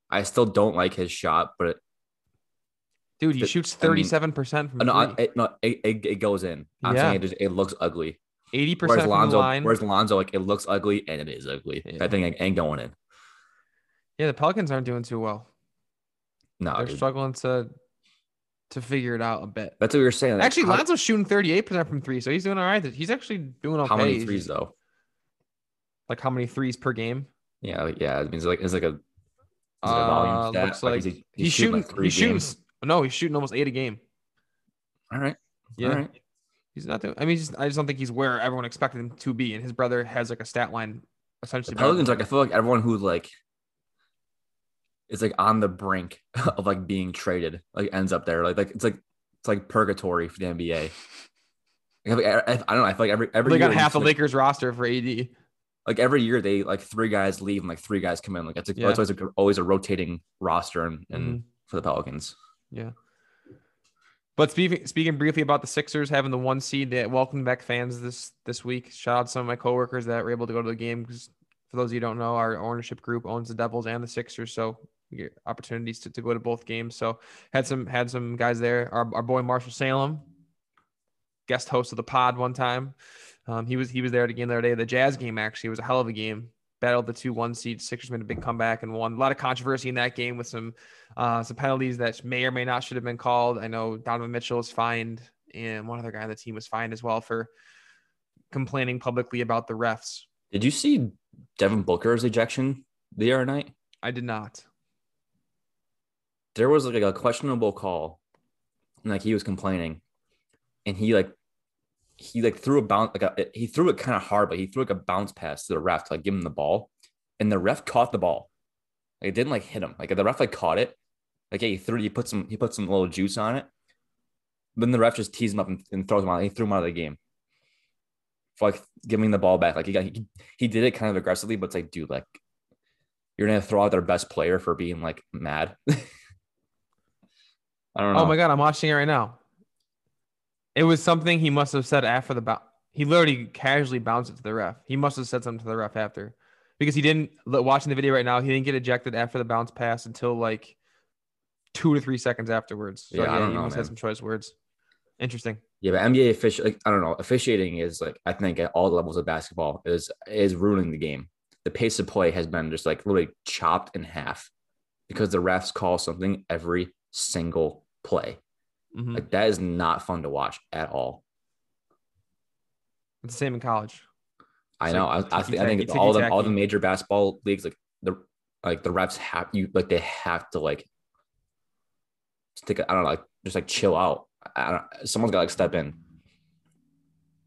I still don't like his shot, but Dude, he shoots I mean- thirty-seven percent from no, three. it, no, it, it, it goes in. I'm Yeah. saying it, just, it looks ugly. Eighty percent. from the Lonzo, line. whereas Lonzo, like it looks ugly and it is ugly. Yeah. I think it ain't going in. Yeah, the Pelicans aren't doing too well. No, They're dude. struggling to to figure it out a bit. that's what we were saying. like, Actually, how, Lonzo's shooting thirty-eight percent from three, so he's doing all right. He's actually doing okay. how many threes though? Like how many threes per game? Yeah, like, yeah. It means like it's like a, is it a volume Uh, stat? looks like is he- he's, shooting. like three he's shooting. No, he's shooting almost eight a game. All right. Yeah, All right. he's not. Doing, I mean, just, I just don't think he's where everyone expected him to be. And his brother has like a stat line essentially. better Pelicans, like I feel like everyone who like is like on the brink of like being traded, like ends up there. Like like it's like it's like purgatory for the NBA. Like, I, I, don't know. I feel like every every they got half the like, Lakers roster for AD. like every year they like three guys leave and like three guys come in. Like it's like Yeah. it's always, like, always a rotating roster and, and Mhm. for the Pelicans. Yeah. But speaking speaking briefly about the Sixers having the one seed, they welcomed back fans this this week. Shout out to some of my coworkers that were able to go to the game. Because for those of you who don't know, our ownership group owns the Devils and the Sixers, so opportunities to, to go to both games. So had some had some guys there. Our, our boy Marshall Salem guest host of the pod one time. Um, he was he was there at a game the other day. The Jazz game actually it was a hell of a game. Battled the two one seed. Sixers made a big comeback and won. A lot of controversy in that game with some uh, some penalties that may or may not should have been called. I know Donovan Mitchell was fined, and one other guy on the team was fined as well for complaining publicly about the refs. Did you see Devin Booker's ejection the other night? I did not. There was like a questionable call, and like he was complaining, and he like he like threw a bounce like a, he threw it kind of hard, but he threw like a bounce pass to the ref to like give him the ball, and the ref caught the ball. Like it didn't like hit him. Like the ref like caught it. Like yeah, he threw he put some he put some little juice on it. Then the ref just teased him up and, and throws him out. He threw him out of the game for like giving the ball back. Like he got he, he did it kind of aggressively, but it's like, dude, like you're gonna throw out their best player for being like mad. I don't oh know. Oh my god, I'm watching it right now. It was something he must have said after the bounce. He literally casually bounced it to the ref. He must have said something to the ref after, because he didn't. Watching the video right now, he didn't get ejected after the bounce pass until like two to three seconds afterwards. So Yeah, yeah, I don't he know, must have some choice words. Interesting. Yeah, but NBA official, like, I don't know, officiating is like I think at all levels of basketball is is ruining the game. The pace of play has been just like literally chopped in half because the refs call something every single play. Mhm. Like that is not fun to watch at all. It's the same in college. I It's know. like I, I, think, I think all the all the major basketball leagues, like the like the refs have you like they have to like a, I don't know, like just like chill out. I don't, someone's got to like step in.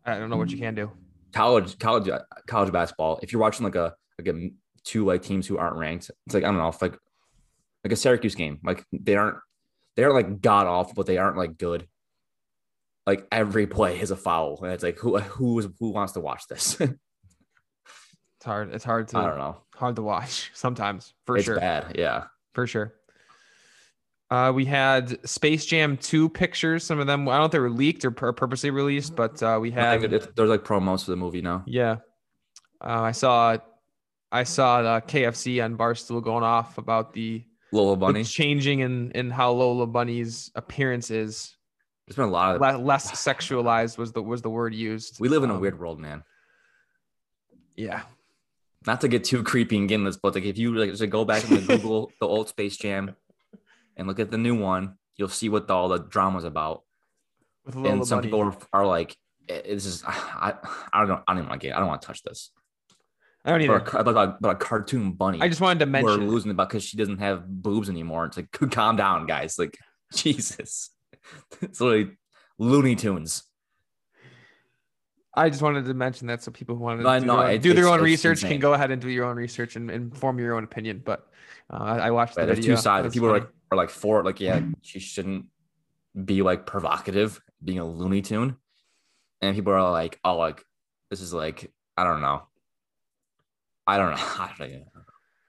I don't know what you can do. college college uh, college basketball if you're watching like a like a two like teams who aren't ranked it's like i don't know if like like a syracuse game like they aren't they're like god awful but they aren't like good like every play is a foul and it's like who who is who wants to watch this It's hard. It's hard to I don't know hard to watch sometimes for it's sure. bad yeah For sure. Uh, we had Space Jam 2 pictures. Some of them, I don't know if they were leaked or pur- purposely released, but uh, we had, it- there's like promos for the movie now yeah. Uh, I saw, I saw the KFC on Barstool going off about the, Lola the Bunny. changing in, in how Lola Bunny's appearance is. There's been a lot of. Le- less sexualized was the was the word used. We live in a Um, weird world, man. Yeah. Not to get too creepy and get in this, but like if you like just go back and Google the old Space Jam and look at the new one, you'll see what all the drama's about. With and some Bunny. people are, like, "Eh, "This is I, I don't know. I don't even want to get. I don't want to touch this." I don't But a, either. but a, but a cartoon bunny. I just wanted to mention we're it. losing about because she doesn't have boobs anymore. It's like, calm down, guys. Like, Jesus, it's literally Looney Tunes. I just wanted to mention that so people who wanted No, to do, know, their, it- do their own research insane. can go ahead and do your own research and, and form your own opinion. But uh, I watched the Right? There's video. two sides. People are like are like for like, yeah, she shouldn't be like provocative, being a Looney Tune, and people are like, oh, like this is like I don't know. I don't know. I don't know.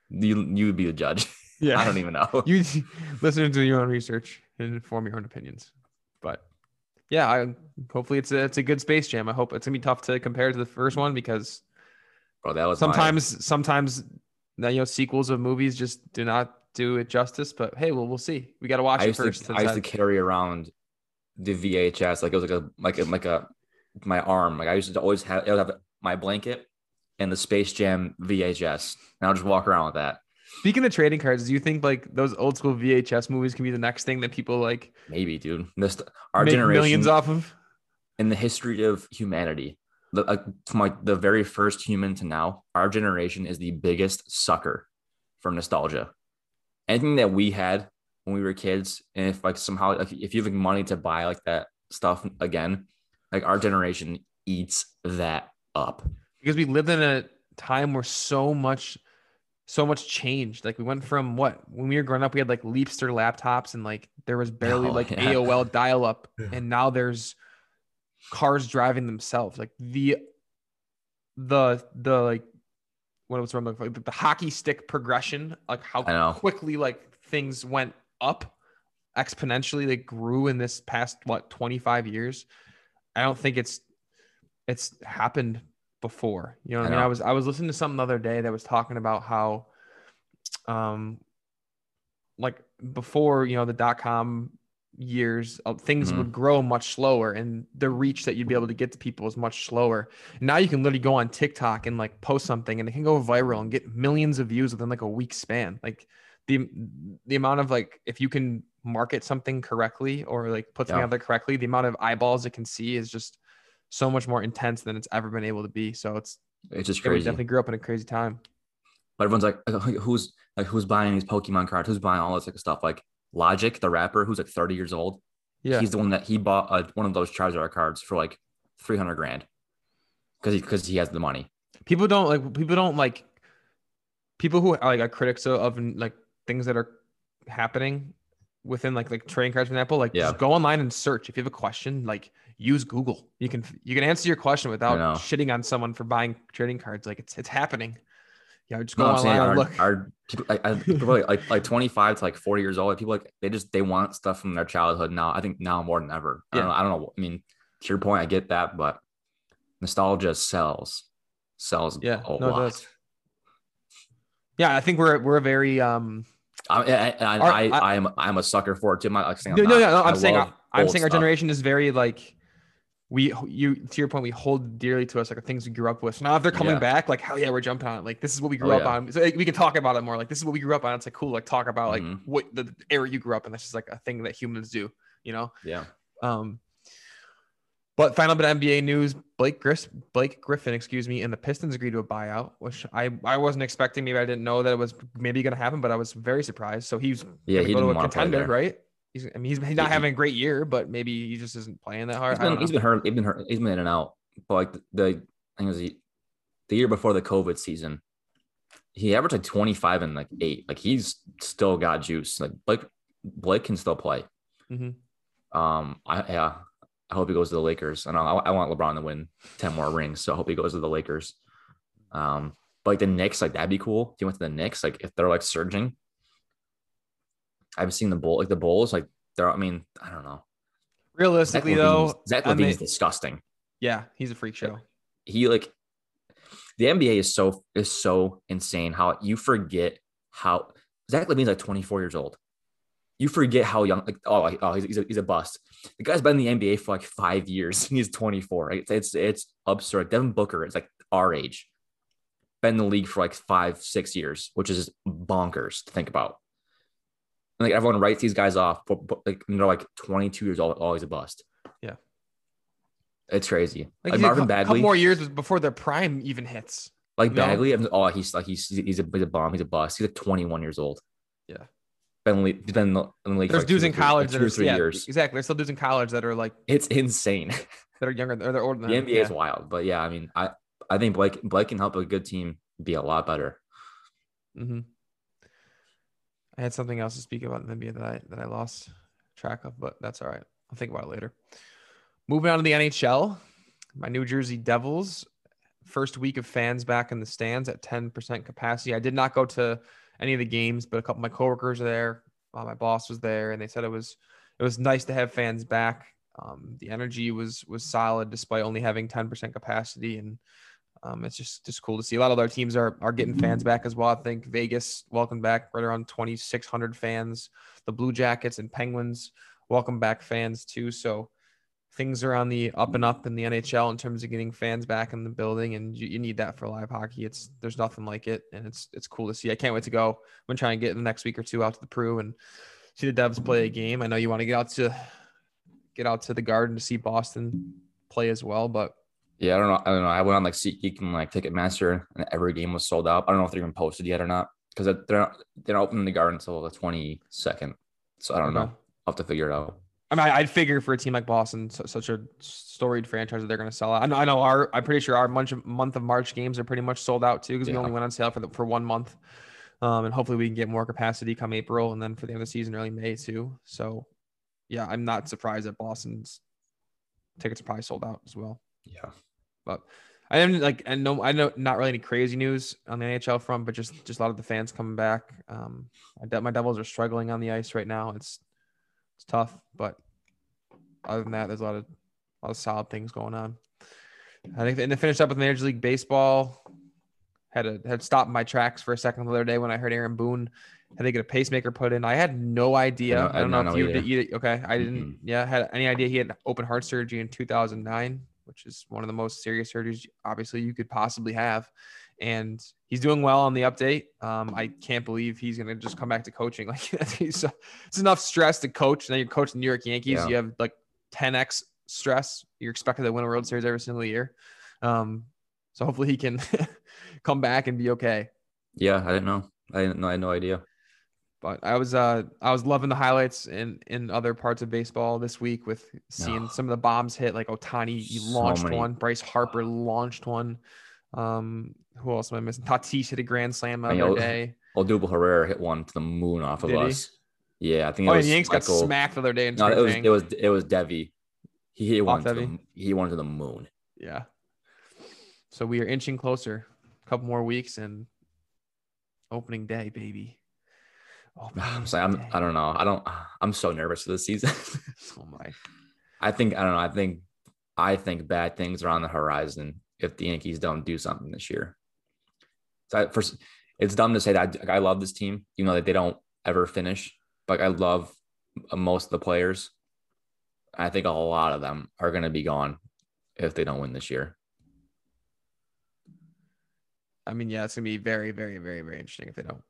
You you would be the judge. yeah, I don't even know. you listen to your own research and form your own opinions. But yeah, I hopefully it's a it's a good Space Jam. I hope it's gonna be tough to compare to the first one because Bro, that was my- sometimes sometimes you know sequels of movies just do not do it justice. But hey, well we'll see. We got to watch I it first. to, I used to carry around the VHS like it was like a like a, like a my arm. Like I used to always have, I would have my blanket and the Space Jam VHS, and I'll just walk around with that. Speaking of trading cards, do you think like those old school VHS movies can be the next thing that people like Maybe, dude. This our make generation millions off of? in the history of humanity, the, like from like the very first human to now, our generation is the biggest sucker for nostalgia. Anything that we had when we were kids, and if like somehow like if you have like, money to buy like that stuff again, like our generation eats that up. Because we lived in a time where so much, so much changed. Like we went from what when we were growing up, we had like Leapster laptops and like there was barely Oh, like yeah. AOL dial up, and now there's cars driving themselves. Like the the the like what was wrong like the hockey stick progression, like how quickly like things went up exponentially they grew in this past what 25 years i don't think it's it's happened before you know what I i mean i was i was listening to something the other day that was talking about how um like before you know the dot com years, uh, things Mhm. would grow much slower, and the reach that you'd be able to get to people is much slower. Now you can literally go on TikTok and like post something, and it can go viral and get millions of views within like a week span. Like the the amount of like if you can market something correctly or like put something Yeah. out there correctly, the amount of eyeballs it can see is just so much more intense than it's ever been able to be. So it's It's just crazy. definitely grew up in a crazy time. But everyone's like, like, who's like who's buying these Pokemon cards? Who's buying all this like stuff? Like Logic, the rapper, who's like 30 years old. Yeah. He's the one that he bought uh, one of those Charizard cards for like 300 grand because he because he has the money. people don't like people don't like people who are like are critics of, of like things that are happening within like like trading cards for example like Yeah. just go online and search if you have a question like use google you can you can answer your question without shitting on someone for buying trading cards like it's it's happening yeah just go No, online our, look our people, like, people like, like like 25 to like 40 years old. People like they just they want stuff from their childhood now. I think now more than ever. I, don't Yeah. know, I don't know. I mean, to your point, I get that, but nostalgia sells, sells. yeah a no it does yeah i think we're we're a very um I, I, I, I, I- am I'm a sucker for it too. I'm like no, I'm no, not. no, no. I'm saying I'm saying our stuff. generation is very like we you to your point we hold dearly to us like the things we grew up with. So now if they're coming Yeah. back, like hell yeah, we're jumping on it. Like this is what we grew Oh, up yeah. on. So like, we can talk about it more. Like this is what we grew up on. It's like cool. Like talk about like Mhm. what the era you grew up in. That's just like a thing that humans do. You know. Yeah. Um. But final bit of NBA news: Blake Gris- Blake Griffin, excuse me, and the Pistons agreed to a buyout, which I I wasn't expecting. Maybe I didn't know that it was maybe going to happen, but I was very surprised. So he's Yeah, he go to a contender, right? He's, I mean, he's, he's not having a great year, but maybe he just isn't playing that hard. He's been, he's been hurt. He's been hurt. He's been in and out. But like the, the I think it was the, the year before the COVID season, he averaged like 25 and like eight. Like he's still got juice. Like Blake Blake can still play. Mhm. Um, I yeah, I hope he goes to the Lakers. And I, I want LeBron to win 10 more rings. So I hope he goes to the Lakers. Um, but like the Knicks, like that'd be cool. If he went to the Knicks, like if they're like surging. I've seen the bull like the Bulls, like they're. I mean, I don't know. Zach Realistically, LaVine's, though, Zach I mean- disgusting. yeah, he's a freak show. he like the NBA is so is so insane how you forget how Zach LaVine's like 24 years old. You forget how young like oh oh he's he's a, he's a bust. The guy's been in the NBA for like five years. He's 24. Right? It's it's, it's absurd. Devin Booker is like our age, been in the league for like five six years, which is bonkers to think about. And like everyone writes these guys off, but, but like they're like 22 years old, always a bust. Yeah. It's crazy. Like, Like, he's a Marvin cou- couple Bagley, more years before their prime even hits. like No. Bagley, I'm, oh, he's like he's he's a, he's a bomb. He's a bust. He's like 21 years old. Yeah. Been been in the league. There's like dudes or in college like that two are or three yeah, years. exactly. There's still dudes in college that are like It's insane. that are younger or they're older than The. NBA yeah. is wild, but yeah, I mean, I I think Blake Blake can help a good team be a lot better. hmm I had something else to speak about in the NBA that I that I lost track of, but that's all right. I'll think about it later. Moving on to the NHL, my New Jersey Devils. First week of fans back in the stands at 10% capacity. I did not go to any of the games, but a couple of my coworkers are there. Uh, my boss was there, and they said it was it was nice to have fans back. Um, the energy was was solid despite only having 10% capacity, and um, it's just just cool to see. A lot of our teams are are getting fans back as well. I think Vegas welcome back right around 2,600 fans. The Blue Jackets and Penguins welcome back fans too. So things are on the up and up in the NHL in terms of getting fans back in the building, and you, you need that for live hockey. It's there's nothing like it, and it's it's cool to see. I can't wait to go. I'm gonna try and get in the next week or two out to the Pru and see the Devs play a game. I know you want to get out to get out to the Garden to see Boston play as well, but Yeah, I don't know. I don't know. I went on like SeatGeek and like Ticketmaster, and every game was sold out. I don't know if they're even posted yet or not because they're not they're not opening the garden until the 22nd. So I don't know. I'll have to figure it out. I mean, I'd figure for a team like Boston, such a storied franchise, that they're going to sell out. I know, I know our, I'm pretty sure our month of, month of March games are pretty much sold out too because we only went on sale for the, for one month. Um, and hopefully we can get more capacity come April and then for the end of the season, early May too. So, yeah, I'm not surprised that Boston's tickets are probably sold out as well. Yeah. But I am like, I know, I know, not really any crazy news on the NHL front, but just just a lot of the fans coming back. Um, my, De- my Devils are struggling on the ice right now. It's it's tough, but other than that, there's a lot of a lot of solid things going on. I think and to finish up with Major League Baseball, had to had stopped my tracks for a second the other day when I heard Aaron Boone Had to get a pacemaker put in. I had no idea. I I, know- I don't know did if you know did either. Okay, I didn't. Mm-mm. Yeah, had any idea he had open heart surgery in 2009, which is one of the most serious surgeries obviously you could possibly have. And he's doing well on the update. Um, I can't believe he's gonna just come back to coaching. Like he's, it's enough stress to coach. And then you're coaching the New York Yankees. Yeah. You have like 10x stress. You're expected to win a World Series every single year. Um, so hopefully he can come back and be okay. Yeah, I didn't know. I didn't know. I had no idea. But I was uh I was loving the highlights in in other parts of baseball this week with seeing Oh. some of the bombs hit. Like Ohtani he So launched many. one, Bryce Harper launched one. Um, who else am I missing? Tatis hit a grand slam the other day. Odubel Herrera hit one to the moon off of Did he? us. Yeah, I think it Oh, and was Yanks got smacked the other day No, it was it was it was Devi. He hit one to the, he one to the moon. Yeah. So we are inching closer. A couple more weeks and opening day, baby. Opening oh I'm sorry, I'm. I don't know. I don't I'm so nervous for this season. Oh my. I think I don't know. I think I think bad things are on the horizon if the Yankees don't do something this year. So I, first, it's dumb to say that I, like, I love this team, you know that they don't ever finish. But I love most of the players. I think a lot of them are going to be gone if they don't win this year. I mean, yeah, it's gonna be very, very, very, very interesting if they don't.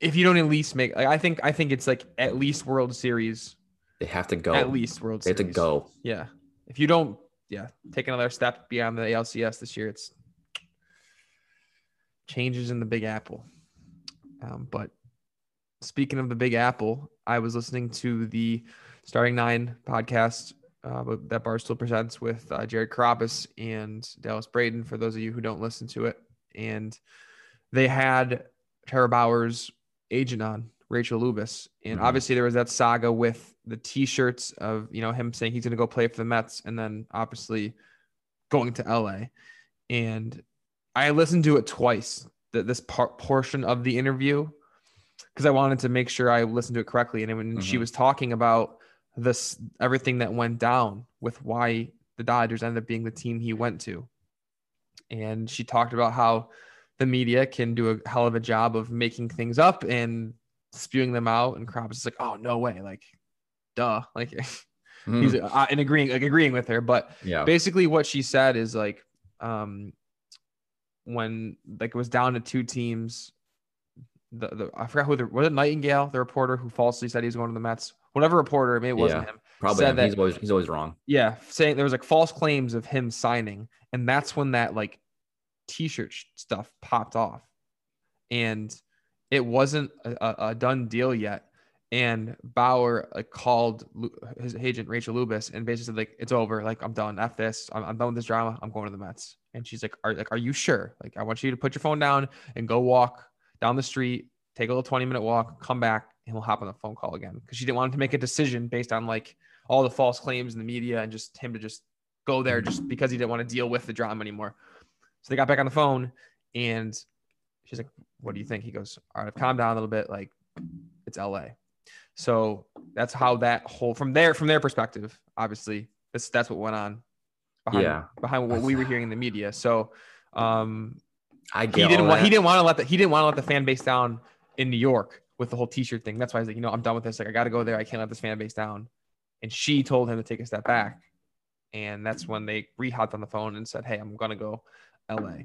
If you don't at least make, like, I think, I think it's like at least World Series, They have to go. at least World Series. they have to go. Yeah. If you don't, yeah, take another step beyond the ALCS this year, it's changes in the Big Apple. Um, but speaking of the Big Apple, I was listening to the Starting Nine podcast uh, that Barstool presents with uh, Jared Carrabis and Dallas Braden. For those of you who don't listen to it, and they had Trevor Bauer's agent on, Rachel Luba, and Mhm. obviously there was that saga with the T-shirts of you know him saying he's going to go play for the Mets, and then obviously going to LA. And I listened to it twice, th- this part portion of the interview, because I wanted to make sure I listened to it correctly. And when she Mhm. was talking about this, everything that went down with why the Dodgers ended up being the team he went to, and she talked about how the media can do a hell of a job of making things up and spewing them out. And Krabs is like, "Oh no way!" Like, duh. Like Mhm. he's uh, and agreeing, like agreeing with her, but yeah. basically what she said is like um when like it was down to two teams the, the I forgot who the was it Nightengale the reporter who falsely said he was going to the Mets whatever reporter maybe it wasn't Yeah. him Probably said him. that- he's always he's always wrong. yeah saying there was like false claims of him signing and that's when that like t-shirt stuff popped off. And it wasn't a, a- done deal yet. And Bauer called his agent Rachel Luba and basically said like it's over. Like I'm done. F this. I'm, I'm done with this drama. I'm going to the Mets. And she's like are like are you sure? Like I want you to put your phone down and go walk down the street take a little 20 minute walk come back and we'll hop on the phone call again. Because she didn't want him to make a decision based on like all the false claims in the media and just him to just go there just because he didn't want to deal with the drama anymore so they got back on the phone and she's like what do you think he goes all right I've calmed down a little bit like it's LA so that's how that whole from there from their perspective, obviously, that's that's what went on behind Yeah. behind what we were hearing in the media. So um I get he didn't want he didn't want to let the he didn't want to let the fan base down in New York with the whole t-shirt thing. That's why he's like, you know, I'm done with this. Like I gotta go there. I can't let this fan base down. And she told him to take a step back. And that's when they re-hopped on the phone and said, Hey, I'm gonna go LA.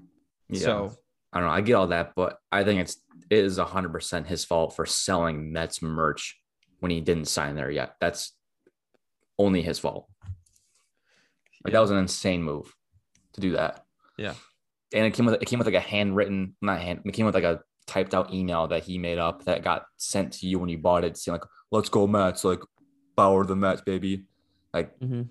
Yeah. So I don't know. I get all that, but I think it's it is hundred percent his fault for selling Mets merch when he didn't sign there yet. That's only his fault. Like that was an insane move to do that. Yeah. And it came with it came with like a handwritten, not hand, it came with like a typed out email that he made up that got sent to you when you bought it, saying like, "Let's go Mets!" Like Bauer the Mets, baby. Like Mhm.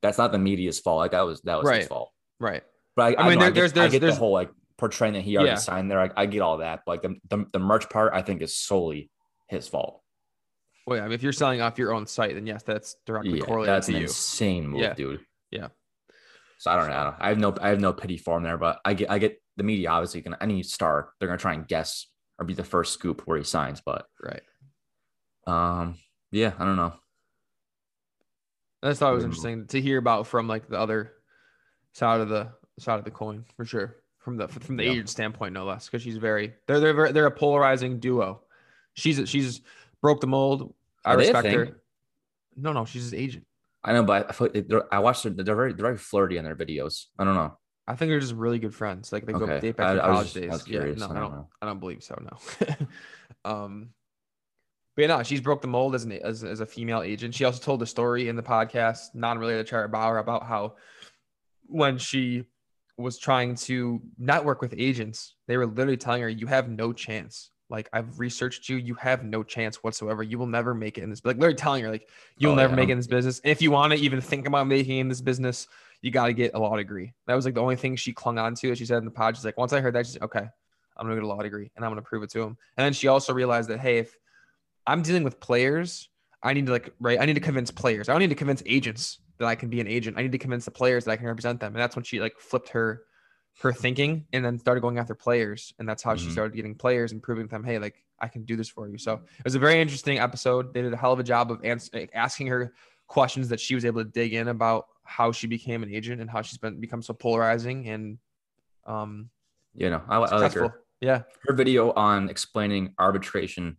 that's not the media's fault. Like that was that was Right. his fault. right. But I, I mean, know, there- get- there's- I there's- get there's- the whole like portraying that he already Yeah. signed there. I, I get all that, but like the, the the merch part, I think is solely his fault. Well, yeah, I mean, if you're selling off your own site, then yes, that's directly Yeah, correlated that's to an you. insane move, Yeah. dude. Yeah. So I don't know. I have no I have no pity for him there, but I get I get the media obviously gonna any star they're gonna try and guess or be the first scoop where he signs, but Right. um yeah, I don't know. I just thought it was interesting to hear about from like the other side of the side of the coin for sure. From the from the Yeah. agent standpoint, no less, because she's very they're they're very, they're a polarizing duo. She's she's broke the mold. I Are respect her. No, no, she's his agent. I know, but I, feel like they're- I watched them. They're very, they're very flirty in their videos. I don't know. I think they're just really good friends. Like they go Okay. date back I- to college just- I days. yeah, no, I I don't don't. know. I don't believe so. No. um, but yeah, no, she's broke the mold as an as, as a female agent. She also told a story in the podcast, non-related to Charlotte Bauer, about how when she was trying to network with agents, they were literally telling her, "You have no chance." Like I've researched you, you have no chance whatsoever. You will never make it in this. Like literally telling her, like you'll Oh, never yeah. make it in this business. And if you want to even think about making in this business, you got to get a law degree. That was like the only thing she clung on to. She said in the pod, she's like, once I heard that, she's like, okay, I'm gonna get a law degree and I'm gonna prove it to him. And then she also realized that hey, if I'm dealing with players, I need to like right, I need to convince players. I don't need to convince agents that I can be an agent. I need to convince the players that I can represent them. And that's when she like flipped her her thinking and then started going after players. And that's how she Mhm. started getting players and proving to them, hey, like I can do this for you. So it was a very interesting episode. They did a hell of a job of ans- asking her questions that she was able to dig in about how she became an agent and how she's been become so polarizing and um You know, I, I like her. Yeah. Her video on explaining arbitration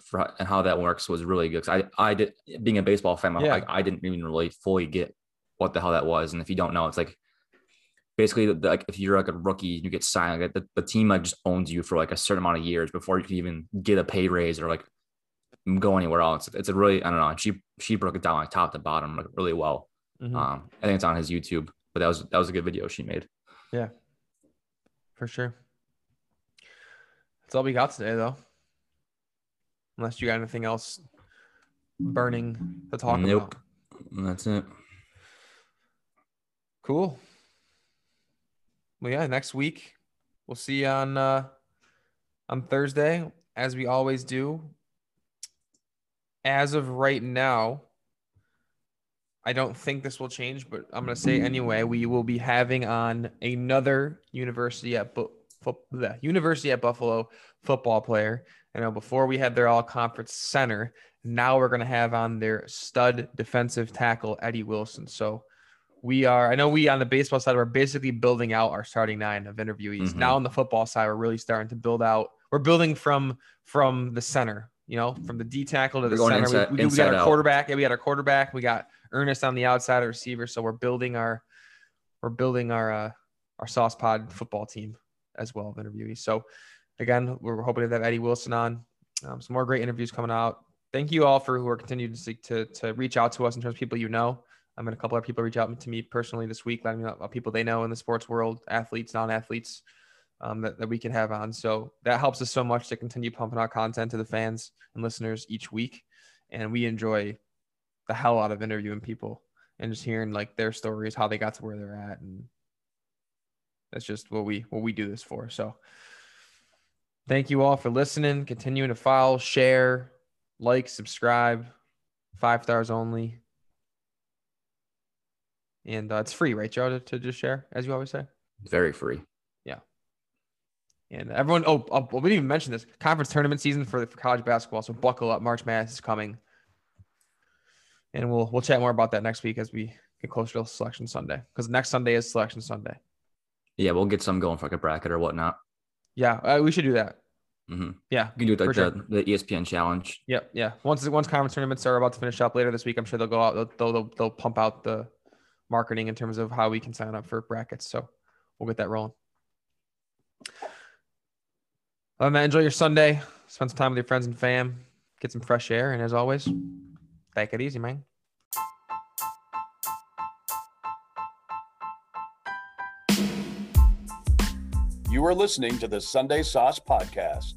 for, and how that works was really good. 'Cause I, I did being a baseball fan, Yeah. like I didn't even really fully get what the hell that was. And if you don't know, it's like basically like if you're like a rookie, you get signed, like the, the team like just owns you for like a certain amount of years before you can even get a pay raise or like go anywhere else. It's a really I don't know. She she broke it down like top to bottom like really well. Mhm. Um, I think it's on his YouTube, but that was that was a good video she made. Yeah, for sure. That's all we got today, though. Unless you got anything else burning to talk Nope. about. That's it. Cool. Well, yeah. Next week, we'll see you on uh, on Thursday, as we always do. As of right now, I don't think this will change, but I'm gonna say anyway. We will be having on another university at Bu- fo- the University at Buffalo football player. I know before we had their all conference center. Now we're gonna have on their stud defensive tackle Eddie Wilson. So we are. I know we on the baseball side we're basically building out our starting nine of interviewees. Mhm. Now on the football side, we're really starting to build out. We're building from from the center. You know, from the D tackle to the center. inside- we, we, we got our out. quarterback. Yeah, we got our quarterback. We got Ernest on the outside of receiver. So we're building our we're building our uh, our sauce pod football team as well of interviewees. So again, we're hoping to have Eddie Wilson on. Um, some more great interviews coming out. Thank you all for who are continuing to seek to to reach out to us in terms of people you know. I mean, a couple of people reach out to me personally this week, letting me know about people they know in the sports world, athletes, non-athletes, um, that, that we can have on. So that helps us so much to continue pumping out content to the fans and listeners each week. And we enjoy the hell out of interviewing people and just hearing like their stories, how they got to where they're at. And that's just what we what we do this for. So thank you all for listening, continuing to follow, share, like, subscribe, five stars only. And uh, it's free, right, Joe, to, to just share, as you always say. Very free. Yeah. And everyone, oh, oh, we didn't even mention this conference tournament season for, for college basketball. So buckle up. March Madness is coming. And we'll we'll chat more about that next week as we get closer to Selection Sunday. Because next Sunday is Selection Sunday. Yeah, we'll get some going for like a bracket or whatnot. Yeah, uh, we should do that. hmm Yeah. You can do it like the, sure. the ESPN challenge. Yep. Yeah. Once once conference tournaments are about to finish up later this week, I'm sure they'll go out. They'll they'll, they'll, they'll pump out the marketing in terms of how we can sign up for brackets. So we'll get that rolling. That, enjoy your Sunday. Spend some time with your friends and fam. Get some fresh air. And as always, take it easy, man. You are listening to the Sunday Sauce Podcast.